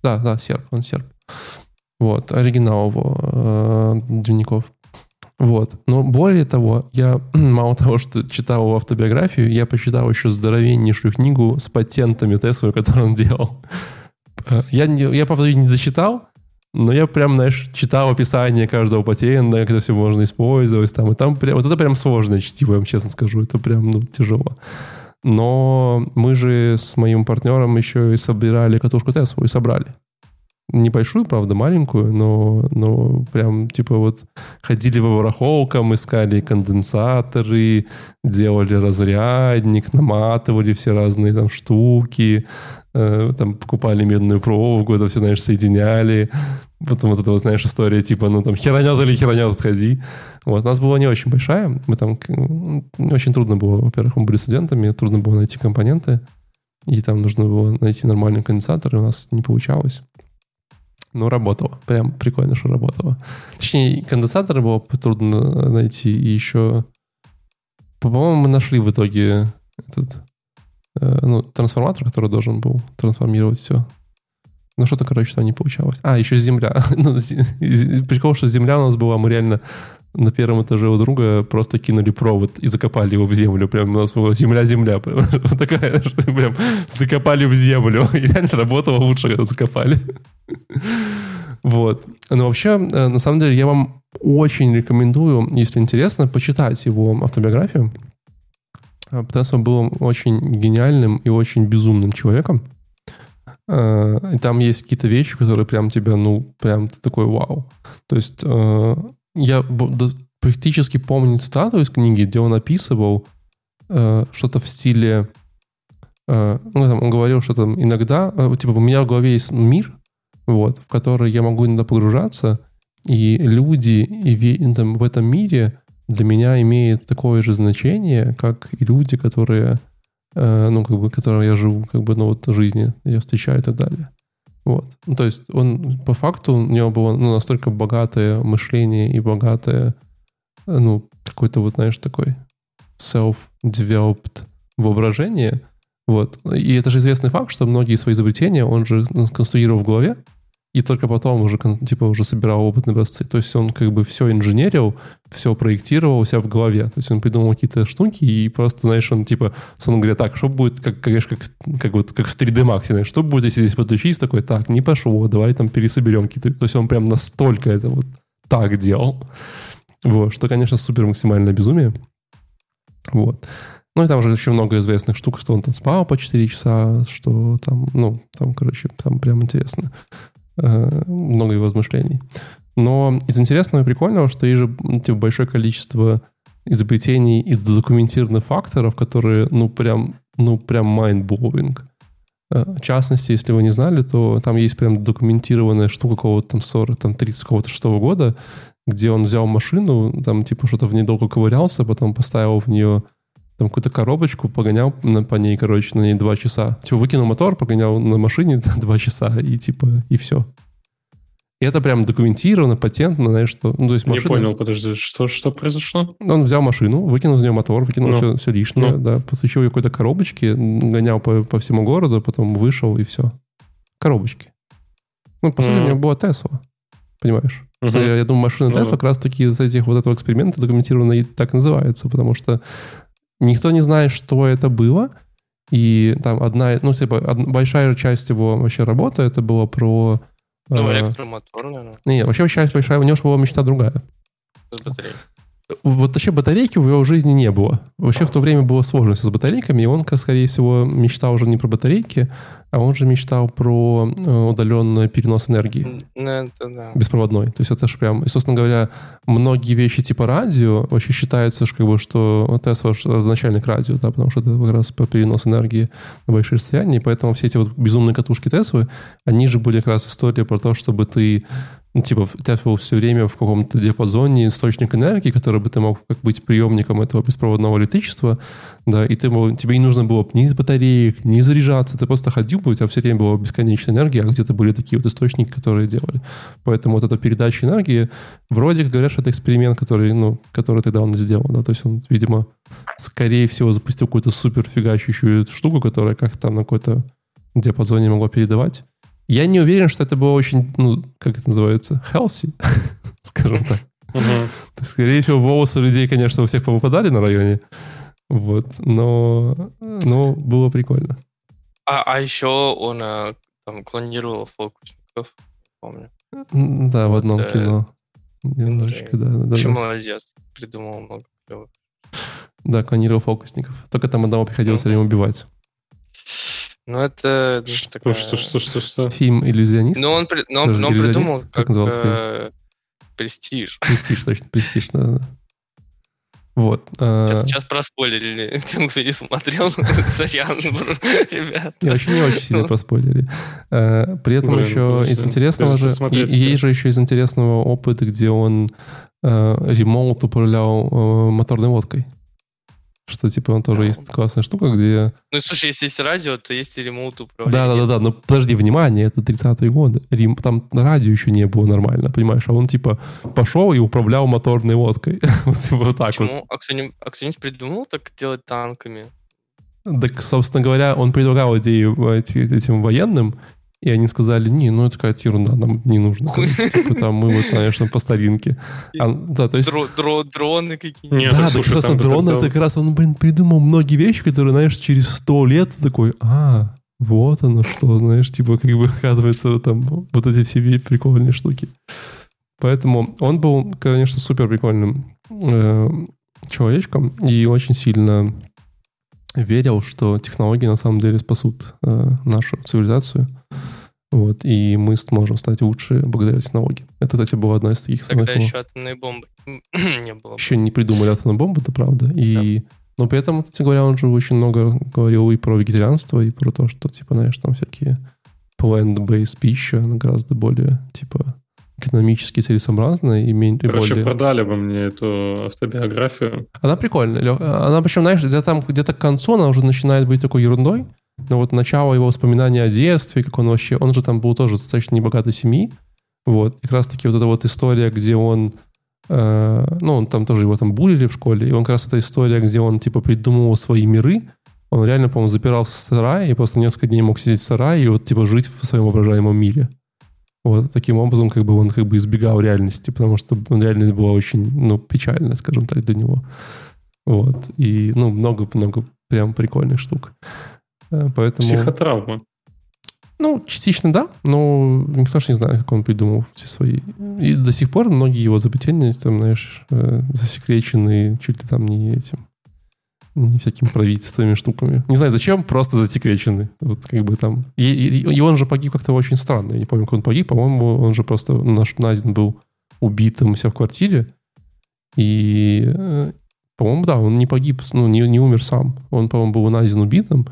Да, да, серб, он серб. Вот, оригинал его э, дневников. Вот. Но более того, я мало того, что читал его автобиографию, я почитал еще здоровеннейшую книгу с патентами Теслы, которую он делал. Э, я, я, правда, не дочитал, но я прям, знаешь, читал описание каждого патента, как это все можно использовать. Там, и там прям, вот это прям сложное чтиво, я вам честно скажу. Это прям, ну, тяжело. Но мы же с моим партнером еще и собирали катушку Теслу и собрали. Небольшую, правда, маленькую, но, но прям типа вот ходили по барахолкам, искали конденсаторы, делали разрядник, наматывали все разные там штуки, там покупали медную проволоку, это все, знаешь, соединяли. Потом вот эта вот, знаешь, история типа, ну там херонет или херонет, отходи. Вот, у нас была не очень большая, мы там, очень трудно было, во-первых, мы были студентами, трудно было найти компоненты, и там нужно было найти нормальный конденсатор, и у нас не получалось. Ну, работало. Прям прикольно, что работало. Точнее, конденсаторы было трудно найти. И еще... По-моему, мы нашли в итоге этот... Э, ну, трансформатор, который должен был трансформировать все. Ну, что-то, короче, там не получалось. А, еще земля. Ну, прикол, что земля у нас была, мы реально на первом этаже у друга просто кинули провод и закопали его в землю. Прям у нас была земля-земля. Вот такая, прям закопали в землю. И реально работало лучше, когда закопали. Вот. Но вообще, э, на самом деле, я вам очень рекомендую, если интересно, почитать его автобиографию. Что он был очень гениальным и очень безумным человеком. Э, и там есть какие-то вещи, которые прям тебя, ну, прям ты такой вау. То есть я практически помню цитату из книги, где он описывал что-то в стиле... ну, там, он говорил, что там иногда... типа, у меня в голове есть мир, вот, в который я могу иногда погружаться, и люди и там, в этом мире для меня имеет такое же значение, как и люди, которые, э, ну, как бы, которые я живу, как бы, ну, вот, жизни, я встречаю и так далее. Вот. Ну, то есть он, по факту, у него было ну, настолько богатое мышление и богатое, ну, какой-то вот, знаешь, такой self-developed воображение. Вот. И это же известный факт, что многие свои изобретения он же конструировал в голове, и только потом уже, типа, уже собирал опытные образцы. То есть он как бы все инженерил, все проектировал у себя в голове. То есть он придумал какие-то штуки, и просто, знаешь, он типа, он говорит, так, что будет, как, конечно, как, как, вот, как в 3D Max, знаешь, что будет, если здесь подключить, такой, так, не пошло, давай там пересоберем какие-то. То есть он прям настолько это вот так делал. Вот, что, конечно, супер максимальное безумие. Вот. Ну и там уже еще много известных штук, что он там спал по 4 часа, что там, ну, там, короче, там прям интересно. Э, много его размышлений. Но из интересного и прикольного, что есть же ну, типа, большое количество изобретений и документированных факторов, которые, ну, прям, ну, прям mind-blowing. Э, в частности, если вы не знали, то там есть прям документированная штука какого-то там 40, там 30 какого-то шестого года, где он взял машину, там типа что-то в ней долго ковырялся, потом поставил в нее там какую-то коробочку, погонял на, по ней, короче, на ней два часа. Типа выкинул мотор, погонял на машине два часа, и типа, и все. И это прям документировано, патентно, знаешь, что... Ну, то есть машина... Не понял, подожди, что, что произошло? Он взял машину, выкинул из нее мотор, выкинул ну, все, все лишнее, ну. да, посвящил ее какой-то коробочке, гонял по, по всему городу, потом вышел, и все. Коробочки. Ну, по сути, mm. у него была Тесла, понимаешь? Кстати, uh-huh. я думаю, машина Tesla uh-huh. как раз-таки из этих вот этого эксперимента документированно и так называется, потому что Никто не знает, что это было. И там одна, ну, типа, большая часть его вообще работы, это было про... Ну, э, электромотор, наверное. Не, вообще часть большая, у него же была мечта другая. С батареей вот вообще батарейки в его жизни не было. Вообще в то время было сложно с батарейками, и он, скорее всего, мечтал уже не про батарейки, а он же мечтал про э, удаленный перенос энергии. Ну, это да. Беспроводной. То есть это же прям... И, собственно говоря, многие вещи типа радио вообще считается, что, как бы, что Тесла родоначальник радио, да, потому что это как раз по перенос энергии на большие расстояния, и поэтому все эти вот безумные катушки Теслы, они же были как раз история про то, чтобы ты ну, типа, был все время в каком-то диапазоне источник энергии, который бы ты мог как быть приемником этого беспроводного электричества, да, и ты, тебе не нужно было ни батареек, ни заряжаться, ты просто ходил бы, у тебя все время была бесконечная энергия, а где-то были такие вот источники, которые делали. Поэтому вот эта передача энергии, вроде как говорят, что это эксперимент, который, ну, который тогда он сделал, да, то есть он, видимо, скорее всего запустил какую-то супер фигачащую штуку, которая как-то там на какой-то диапазоне могла передавать. Я не уверен, что это было очень, ну, как это называется, healthy, скажем так. Скорее всего, волосы людей, конечно, у всех повыпадали на районе. Вот, но, но было прикольно. А, а еще он а, там клонировал фокусников, помню. Да, в одном э, кино. Немножечко, да. да, да, молодец. Придумал много клевых. Да, клонировал фокусников. Только там одного приходилось все время убивать. Ну, это... Ну, что, такая... что, что, что, что? Фильм «Иллюзионист». Ну, он, но он, но он придумал, как, как назывался э, «Престиж». «Престиж», точно, «Престиж», да, да. Вот. Сейчас, а... сейчас проспойлерили тем, кто не смотрел. Сорян, ребят. Не, вообще не очень сильно проспойлерили. А, при этом еще из интересного же... Есть же еще из интересного опыта, где он а, ремоут управлял моторной лодкой. Что, типа, он тоже есть классная штука, где... Ну, слушай, если есть радио, то есть и ремоут управления. Да-да-да, но подожди, внимание, это 30-е годы. Рим, там радио еще не было нормально, понимаешь? А он, типа, пошел и управлял моторной лодкой. вот, типа, вот так Почему? вот. А кто-нибудь, а кто-нибудь придумал так делать танками? Так, собственно говоря, он предлагал идею этим военным, и они сказали, не, ну это какая-то ерунда, нам не нужно. Типа там мы вот, конечно, по старинке. А, да, то есть... Дро дро дроны какие-то. Да, да, просто дрон это как раз, он, блин, придумал многие вещи, которые, знаешь, через сто лет такой, а, вот оно что, знаешь, типа как бы оказывается там вот эти все прикольные штуки. Поэтому он был, конечно, супер прикольным э, человечком и очень сильно верил, что технологии на самом деле спасут э, нашу цивилизацию. Вот, и мы сможем стать лучше благодаря технологиям. Это, кстати, была одна из таких Тогда самых... еще атомной бомбы не было. Еще не придумали атомную бомбу, это правда. И... Да. Но при этом, кстати говоря, он же очень много говорил и про вегетарианство, и про то, что, типа, знаешь, там всякие plant-based пища, она гораздо более, типа, экономически целесообразно и менее Короче, более... продали бы мне эту автобиографию. Она прикольная. Она причем, знаешь, где-то там, где-то к концу она уже начинает быть такой ерундой, но вот начало его воспоминаний о детстве, как он вообще... Он же там был тоже достаточно небогатой семьи. Вот. И как раз-таки вот эта вот история, где он... Э, ну, он там тоже его там булили в школе, и он как раз эта история, где он типа придумывал свои миры, он реально, по-моему, запирался в сарае и просто несколько дней мог сидеть в сарае и вот типа жить в своем воображаемом мире. Вот таким образом, как бы он как бы избегал реальности, потому что реальность была очень, ну, печальная, скажем так, для него. Вот. И, ну, много-много прям прикольных штук. Э, Поэтому... Психотравма. Ну, частично да, но никто же не знает, как он придумал все свои. И до сих пор многие его изобретения, там, знаешь, э, засекречены чуть ли там не этим, не всякими правительствами штуками. Не знаю зачем, просто засекречены. Вот как бы там. И, и, и он же погиб как-то очень странно. Я не помню, как он погиб. По-моему, он же просто наш найден был убитым у себя в квартире. И, э, по-моему, да, он не погиб, ну, не, не умер сам. Он, по-моему, был найден убитым.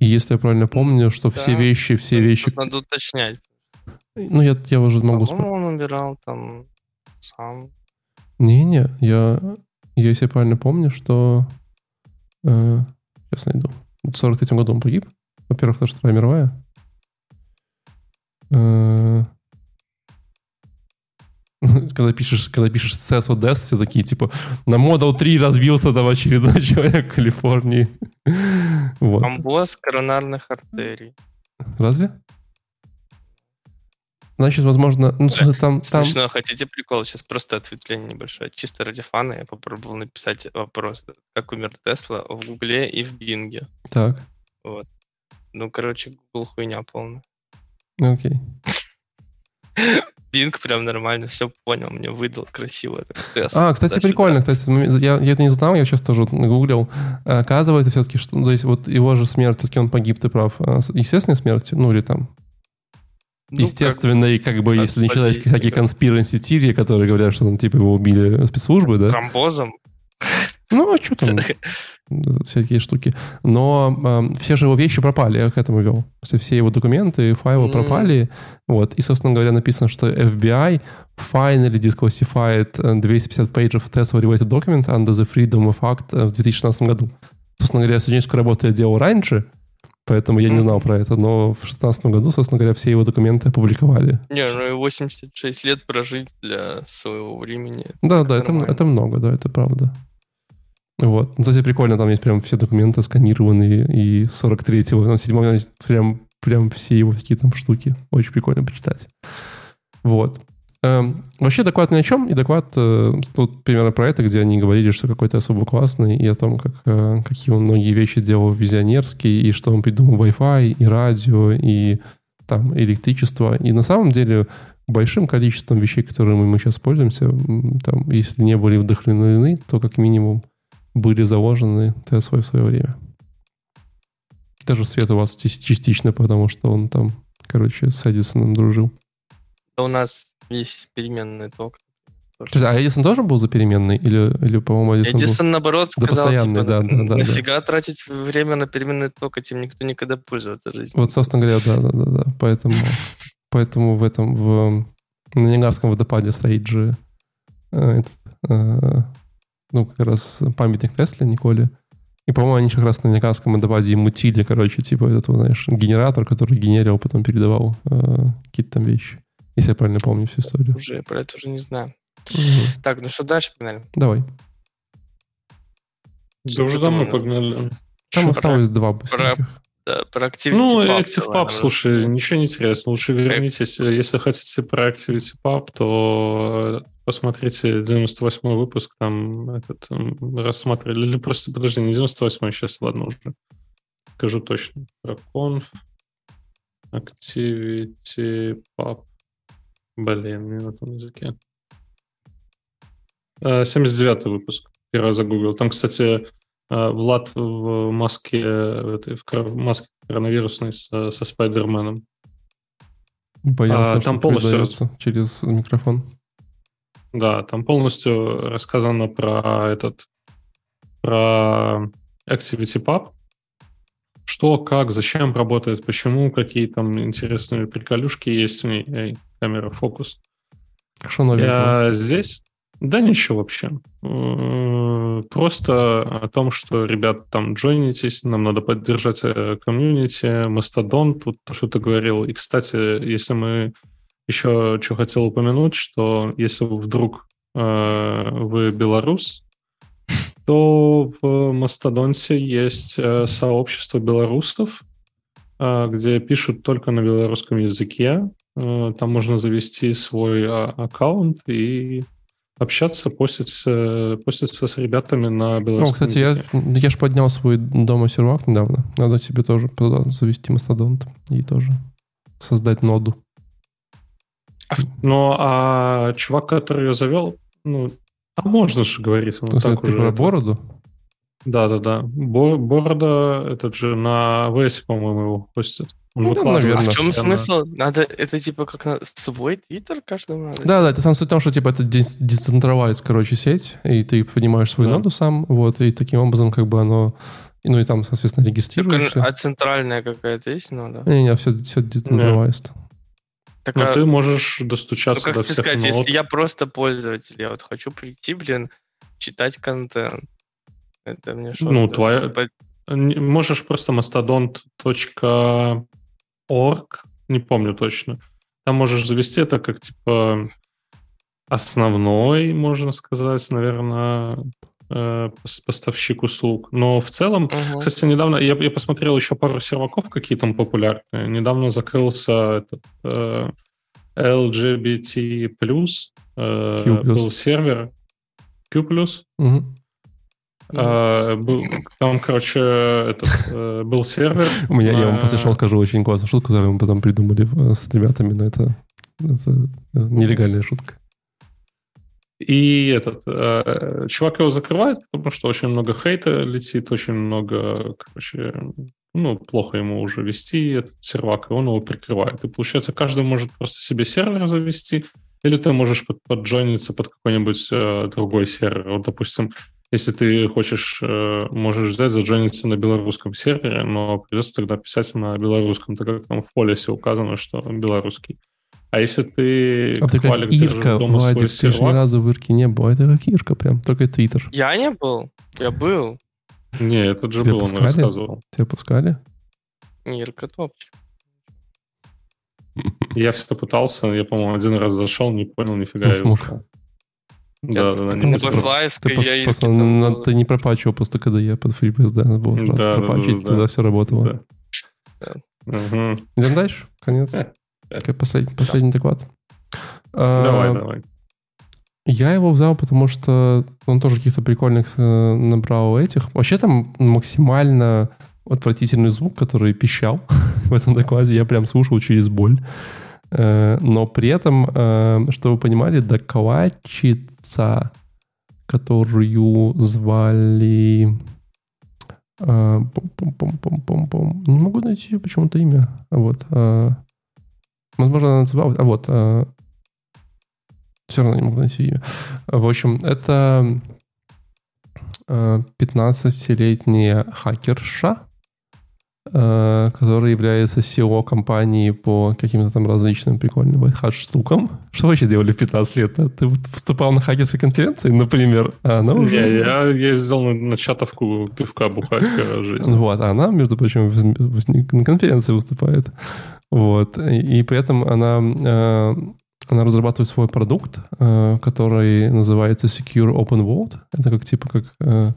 И если я правильно помню, что все Да. вещи, все Тут вещи... Надо уточнять. Ну, я, я уже могу... По-моему, он умирал там сам. Не-не, я, я если я правильно помню, что... Э, сейчас найду. В 43 году он погиб. Во-первых, это Вторая мировая. Э, когда пишешь, когда пишешь CS Odessa, все такие, типа, на Model 3 разбился там очередной человек в Калифорнии. Вот. Амбоз коронарных артерий. Разве? Значит, возможно... Ну, смысле, там... там... Смешно, хотите прикол? Сейчас просто ответвление небольшое. Чисто ради фана я попробовал написать вопрос, как умер Тесла в Гугле и в Бинге. Так, Ну, короче, Google хуйня полная. ну, окей. Бинг прям нормально все понял, мне выдал красиво. так, Тесла, А, кстати, туда-сюда. прикольно. Кстати, я, я это не знал, я сейчас тоже гуглил. А, Оказывается, все-таки, что ну, то есть вот его же смерть, все-таки он погиб, ты прав, а, естественной смертью, ну или там Ну, естественной, как, бы, от если не считать всякие да. конспиранси теории, которые говорят, что ну, типа его убили спецслужбы, как да? Тромбозом. Ну, а что там? Всякие штуки. Но эм, все же его вещи пропали, я к этому вел. То есть все его документы, файлы М. пропали. Вот. И, собственно говоря, написано, что FBI finally disclassified э, 250 pages of Tesla related documents under the Freedom of Act э, в 2016 году. Собственно говоря, студенческую работу я делал раньше, поэтому я не знал про это. Но в 2016 году, собственно говоря, все его документы опубликовали. Не, ну и 86 лет прожить для своего времени. Да, да, это, нормально. это много, да, это правда. Вот. Ну, кстати, прикольно, там есть прям все документы сканированные, и 43-го, ну, 7 прям, прям все его какие там штуки. Очень прикольно почитать. Вот. Эм, вообще доклад ни о чем, и доклад э, тут примерно про это, где они говорили, что какой-то особо классный, и о том, как, э, какие он многие вещи делал визионерские, и что он придумал Wi-Fi, и радио, и там электричество. И на самом деле большим количеством вещей, которыми мы сейчас пользуемся, там, если не были вдохновлены, то как минимум были заложены Теслой в свое время. Даже свет у вас част- частично, потому что он там, короче, с Эдисоном дружил. Да у нас есть переменный ток. Подожди, А Эдисон тоже был за переменный? Или, или по-моему, Эдисон, был- Эдисон, наоборот, Да, сказал, постоянный, типа, да, да, да, нафига тратить время на переменный ток, этим никто никогда пользоваться жизнью. Вот, собственно говоря, да, да, да, да. Поэтому, поэтому в этом, в, на Ниагарском водопаде стоит же э, этот, э, ну, как раз памятник Тесле, Николе. И, по-моему, они как раз на Ниагарском водопаде мутили, короче, типа этот, знаешь, генератор, который генерил, потом передавал э, какие-то там вещи. Если я правильно помню всю историю. Уже, про это уже не знаю. Мгм. Так, ну что дальше, погнали? Давай. Да уже домой погнали. Там Чё? осталось два быстреньких. Да, про Activity Ну, Pub Active Pub, слушай, ничего не интересно. Лучше вернитесь. Если хотите про Activity Pub, то э, посмотрите 98 выпуск, там этот рассматривали. Или просто, подожди, не 98 сейчас, ладно уже. Скажу точно. Про Conf, Activity Pub. Блин, не на том языке. Э, 79 выпуск. Первый загуглил. Там, кстати, э, Влад в маске, э, этой, в маске коронавирусной со, со Спайдерменом. Боялся, А, что там полностью- передается через микрофон. Да, там полностью рассказано про этот, про Activity Pub. Что, как, зачем работает, почему, какие там интересные приколюшки есть в ней. Эй, камера, фокус. Что новенького? Я здесь? Да ничего вообще. Просто о том, что, ребят, там, джойнитесь, нам надо поддержать э, комьюнити, Мастодон, тут то, что ты говорил. И, кстати, если мы еще что хотел упомянуть, что если вдруг э, вы белорус, то в Мастодонте есть э, сообщество белорусов, э, где пишут только на белорусском языке. Там можно завести свой а, аккаунт и общаться, поститься, поститься с ребятами на О, белорусском кстати, я, языке. я же поднял свой дома сервак недавно. Надо себе тоже туда завести мастодонт и тоже создать ноду. Ну, а чувак, который ее завел, ну, а можно же говорить. он То так ты уже про это- бороду? Да-да-да. Бо- Борода, этот же на ВС, по-моему, его хостит. Он Ну, да, наверное. А в чем смысл? Надо это типа как на свой твиттер каждому надо? Да, да, это сам суть в том, что типа это децентрализed, короче, сеть, и ты понимаешь свою Да. ноду сам, вот, и таким образом как бы оно, ну и там, соответственно, регистрируешься. а центральная какая-то есть, ну да. Не-не, все, все decentralized. Так, Но а, ты можешь ну достучаться как до всех сказать, нод. если я просто пользователь, я вот хочу прийти, блин, читать контент. Это мне что? Ну, твоя- Не- Можешь просто mastodont.org, не помню точно. Там можешь завести это как типа основной, можно сказать, наверное, э, пос- поставщик услуг. Но в целом, Мгм. кстати, недавно я, я посмотрел еще пару серваков, какие там популярные. Недавно закрылся этот э, LGBT+, э, Q+. был сервер Q+, Мгм. А, был- там, короче, этот, э, был сервер. У меня, я вам на- после шоу скажу очень классную шутку, которую мы потом придумали э, с ребятами, но это, это э, нелегальная шутка. И этот э, чувак его закрывает, потому что очень много хейта летит, очень много, короче, ну, плохо ему уже вести этот сервак, и он его прикрывает. И получается, каждый может просто себе сервер завести, или ты можешь под, поджойниться под какой-нибудь э, другой сервер. Вот, допустим, если ты хочешь, э, можешь взять, заджойниться на белорусском сервере, но придется тогда писать на белорусском, так как там в полисе указано, что белорусский. А если ты, А ты как Валик, держишь Ирка, дома свой Владик, ты же ни разу в Ирке не был. Это как Ирка прям, только Твиттер. Я не был. Я был. Не, этот же Тебя был, он пускали? рассказывал. Тебя пускали? Ирка топчик. Я все пытался, я, по-моему, один раз зашел, не понял, нифига. Не смог. ушел. Да, да, да, Ну, не Ты, я просто, был. ты не пропачивал просто KDE под FreeBSD, надо было сразу Да, пропачить, да, да. тогда все работало. Да. Идем дальше? Конец. Последний, последний доклад. А, Давай, давай. Я его взял, потому что он тоже каких-то прикольных э, набрал этих. Вообще там максимально отвратительный звук, который пищал в этом докладе. Я прям слушал через боль. Э, Но при этом, э, чтобы вы понимали, докладчица, которую звали... э, пом-пом-пом-пом-пом. Не могу найти почему-то имя. Вот. Возможно, она называлась... А вот. Все равно не могу найти имя. В общем, это э, 15-летняя хакерша, э, которая является SEO компании по каким-то там различным прикольным white штукам. Что вы вообще делали в 15 лет? а? Ты выступал на хакерской конференции, например, а она уже... Не, я ездил на, на чатовку пивка бухать жизнь. Вот, а она, между прочим, на конференции выступает. Вот. И, при этом она, э, она разрабатывает свой продукт, э, который называется Secure Open Vote. Это как типа как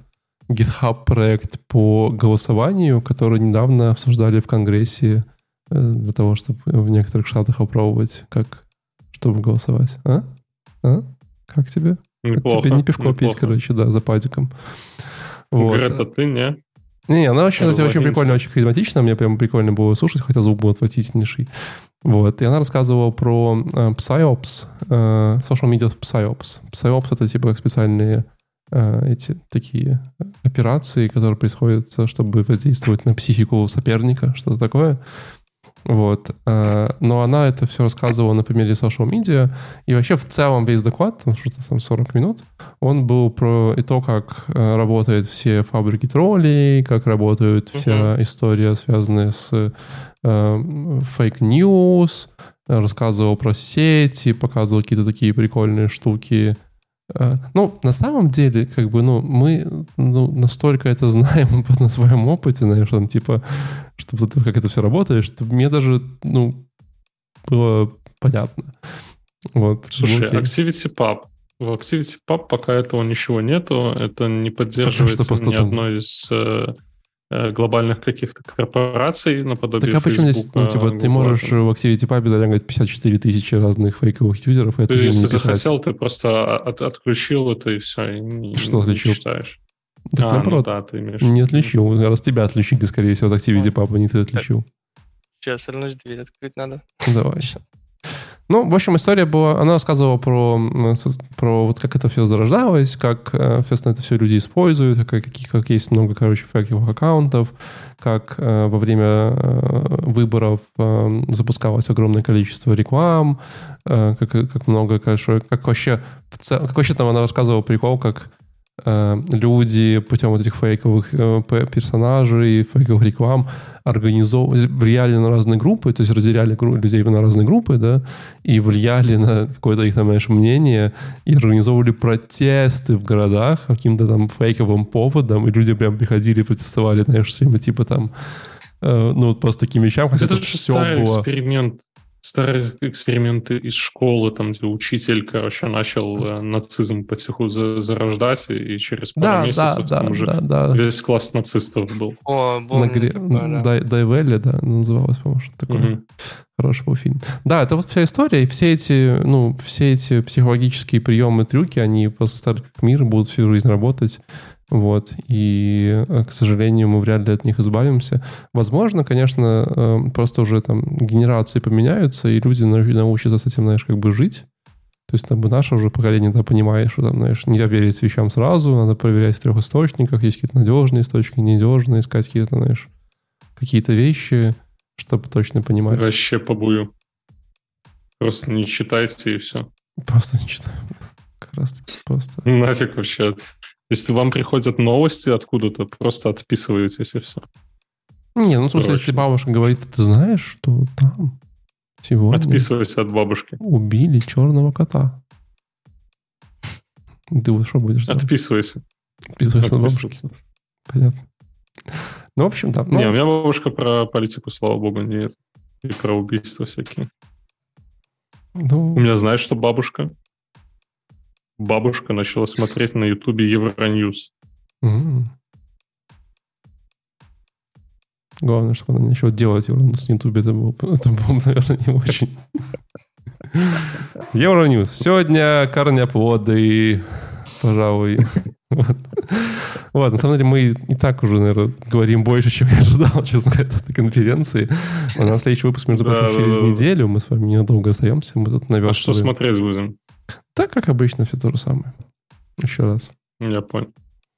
GitHub проект по голосованию, который недавно обсуждали в Конгрессе э, для того, чтобы в некоторых штатах опробовать, как чтобы голосовать. А? А? Как тебе? Неплохо. Тебе не пивко пить, неплохо. короче, да, за падиком. Вот. Грета, ты не? Не, она вообще, кстати, очень прикольная, очень харизматичная. Мне прям прикольно было слушать, хотя звук был отвратительнейший. Вот. И она рассказывала про э, PsyOps, э, social media PsyOps. PsyOps — это типа как специальные эти такие операции, которые происходят, э, чтобы воздействовать на психику соперника, что-то такое. Вот. Э, но она это все рассказывала на примере social media. И вообще в целом весь доклад, там что-то там 40 минут, он был про и то, как э, работают все фабрики троллей, как работает вся uh-huh. история, связанная с fake news, рассказывал про сети, показывал какие-то такие прикольные штуки, Э, ну, на самом деле, как бы, ну, мы ну, настолько это знаем на своем опыте, знаешь, там, типа, чтобы как это все работает, что мне даже, ну, было понятно. Вот. Слушай, ну, Activity Pub. В Activity Pub пока этого ничего нету, это не поддерживается ни одной из э, Э, глобальных каких-то корпораций наподобие Так а почему здесь, ну, типа, Google, ты можешь в Activity Pub залягать 54 тысячи разных фейковых юзеров, и это ты, если захотел, ты просто от, отключил это и все, и не, Что отключил? не читаешь. Так, а, ну наоборот, ну, да, ты имеешь не отличил. Раз тебя отключили, скорее всего, от Activity Pub, а не ты отличил. Сейчас, все дверь открыть надо. Давай. Ну, в общем, история была, она рассказывала про, про вот как это все зарождалось, как, соответственно, это все люди используют, как, каких, как есть много, короче, фейковых аккаунтов, как э, во время э, выборов э, запускалось огромное количество реклам, э, как, как много, конечно, как вообще, в цел, как вообще там она рассказывала прикол, как Э, люди путем вот этих фейковых э, персонажей, фейковых реклам организовывали, влияли на разные группы, то есть разделяли людей на разные группы, да, и влияли на какое-то их там, знаешь, мнение, и организовывали протесты в городах каким-то там фейковым поводом, и люди прям приходили и протестовали, знаешь, типа там, э, ну, вот просто таким вещам, хотя это, это все было... эксперимент старые эксперименты из школы, там, где учитель, короче, начал э, нацизм потиху за, зарождать, и через пару да, месяцев да, там да, уже да, да. весь класс нацистов был. О, помню, На гре... да. Дайвелли, да, называлось, по-моему, что такое. Угу. Хороший был фильм. Да, это вот вся история, и все эти, ну, все эти психологические приемы, трюки, они просто стали как мир, будут всю жизнь работать. Вот. И, э, к сожалению, мы вряд ли от них избавимся. Возможно, конечно, э, просто уже там генерации поменяются, и люди научатся с этим, знаешь, как бы жить. То есть, бы наше уже поколение да, понимает, что там, знаешь, нельзя верить вещам сразу, надо проверять в трех источниках, есть какие-то надежные источники, ненадежные, искать какие-то, знаешь, какие-то вещи, чтобы точно понимать. Вообще побую. Просто не читайте и все. Просто не читаю. Как раз таки просто. Нафиг вообще. Если вам приходят новости откуда-то, просто отписываетесь и все. Не, ну, в смысле, если бабушка говорит, ты знаешь, что там сегодня... Отписывайся от бабушки. Убили черного кота. Ты вот что будешь делать? Отписывайся. Отписывайся от бабушки. Понятно. Ну, в общем, да. Ну... Не, у меня бабушка про политику, слава богу, нет. И про убийства всякие. Ну... У меня знаешь, что бабушка? Бабушка начала смотреть на Ютубе Евроньюз. Mm. Главное, чтобы она начала делать Евроньюз на Ютубе, это было, это было, наверное, не очень. Евроньюз. Сегодня корнеплоды, пожалуй. Вот. вот, на самом деле мы и так уже, наверное, говорим больше, чем я ожидал, честно, от этой конференции. У нас следующий выпуск, между прочим, через неделю. Мы с вами ненадолго остаемся. Мы тут наверное. А что смотреть будем? Так, как обычно, все то же самое. Еще раз. Я понял.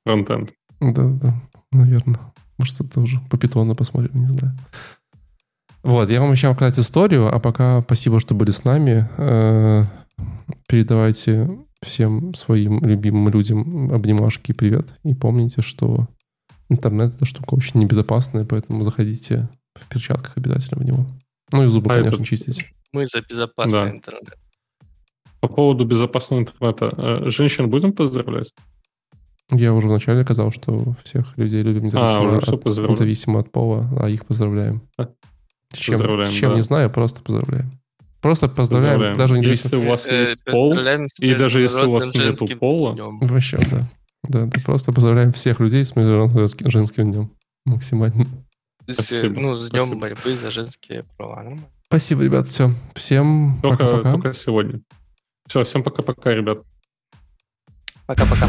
Фронтенд. Да, да, наверное. Может, это уже по питону посмотрим, не знаю. Вот, я вам обещал рассказать историю, а пока спасибо, что были с нами. Э, передавайте всем своим любимым людям обнимашки и привет. И помните, что интернет — это штука очень небезопасная, поэтому заходите в перчатках обязательно в него. Ну и зубы, а конечно, это... чистите. Мы за безопасный да. интернет. По поводу безопасного интернета. Э, женщин будем поздравлять? Я уже вначале сказал, что всех людей любим независимо, а, от, независимо от пола, а их поздравляем. А? С чем, поздравляем, с чем да. не знаю, просто поздравляем. Просто поздравляем, поздравляем. даже не Если у вас э, есть пол, и даже если у вас нет пола... Вообще, да. Да, да, просто поздравляем всех людей с Международным женским днем. Максимально. Спасибо. Ну, с днем борьбы за женские права. Спасибо, ребят, все. Всем пока-пока. Только сегодня. Все, всем пока-пока, ребят. Пока-пока.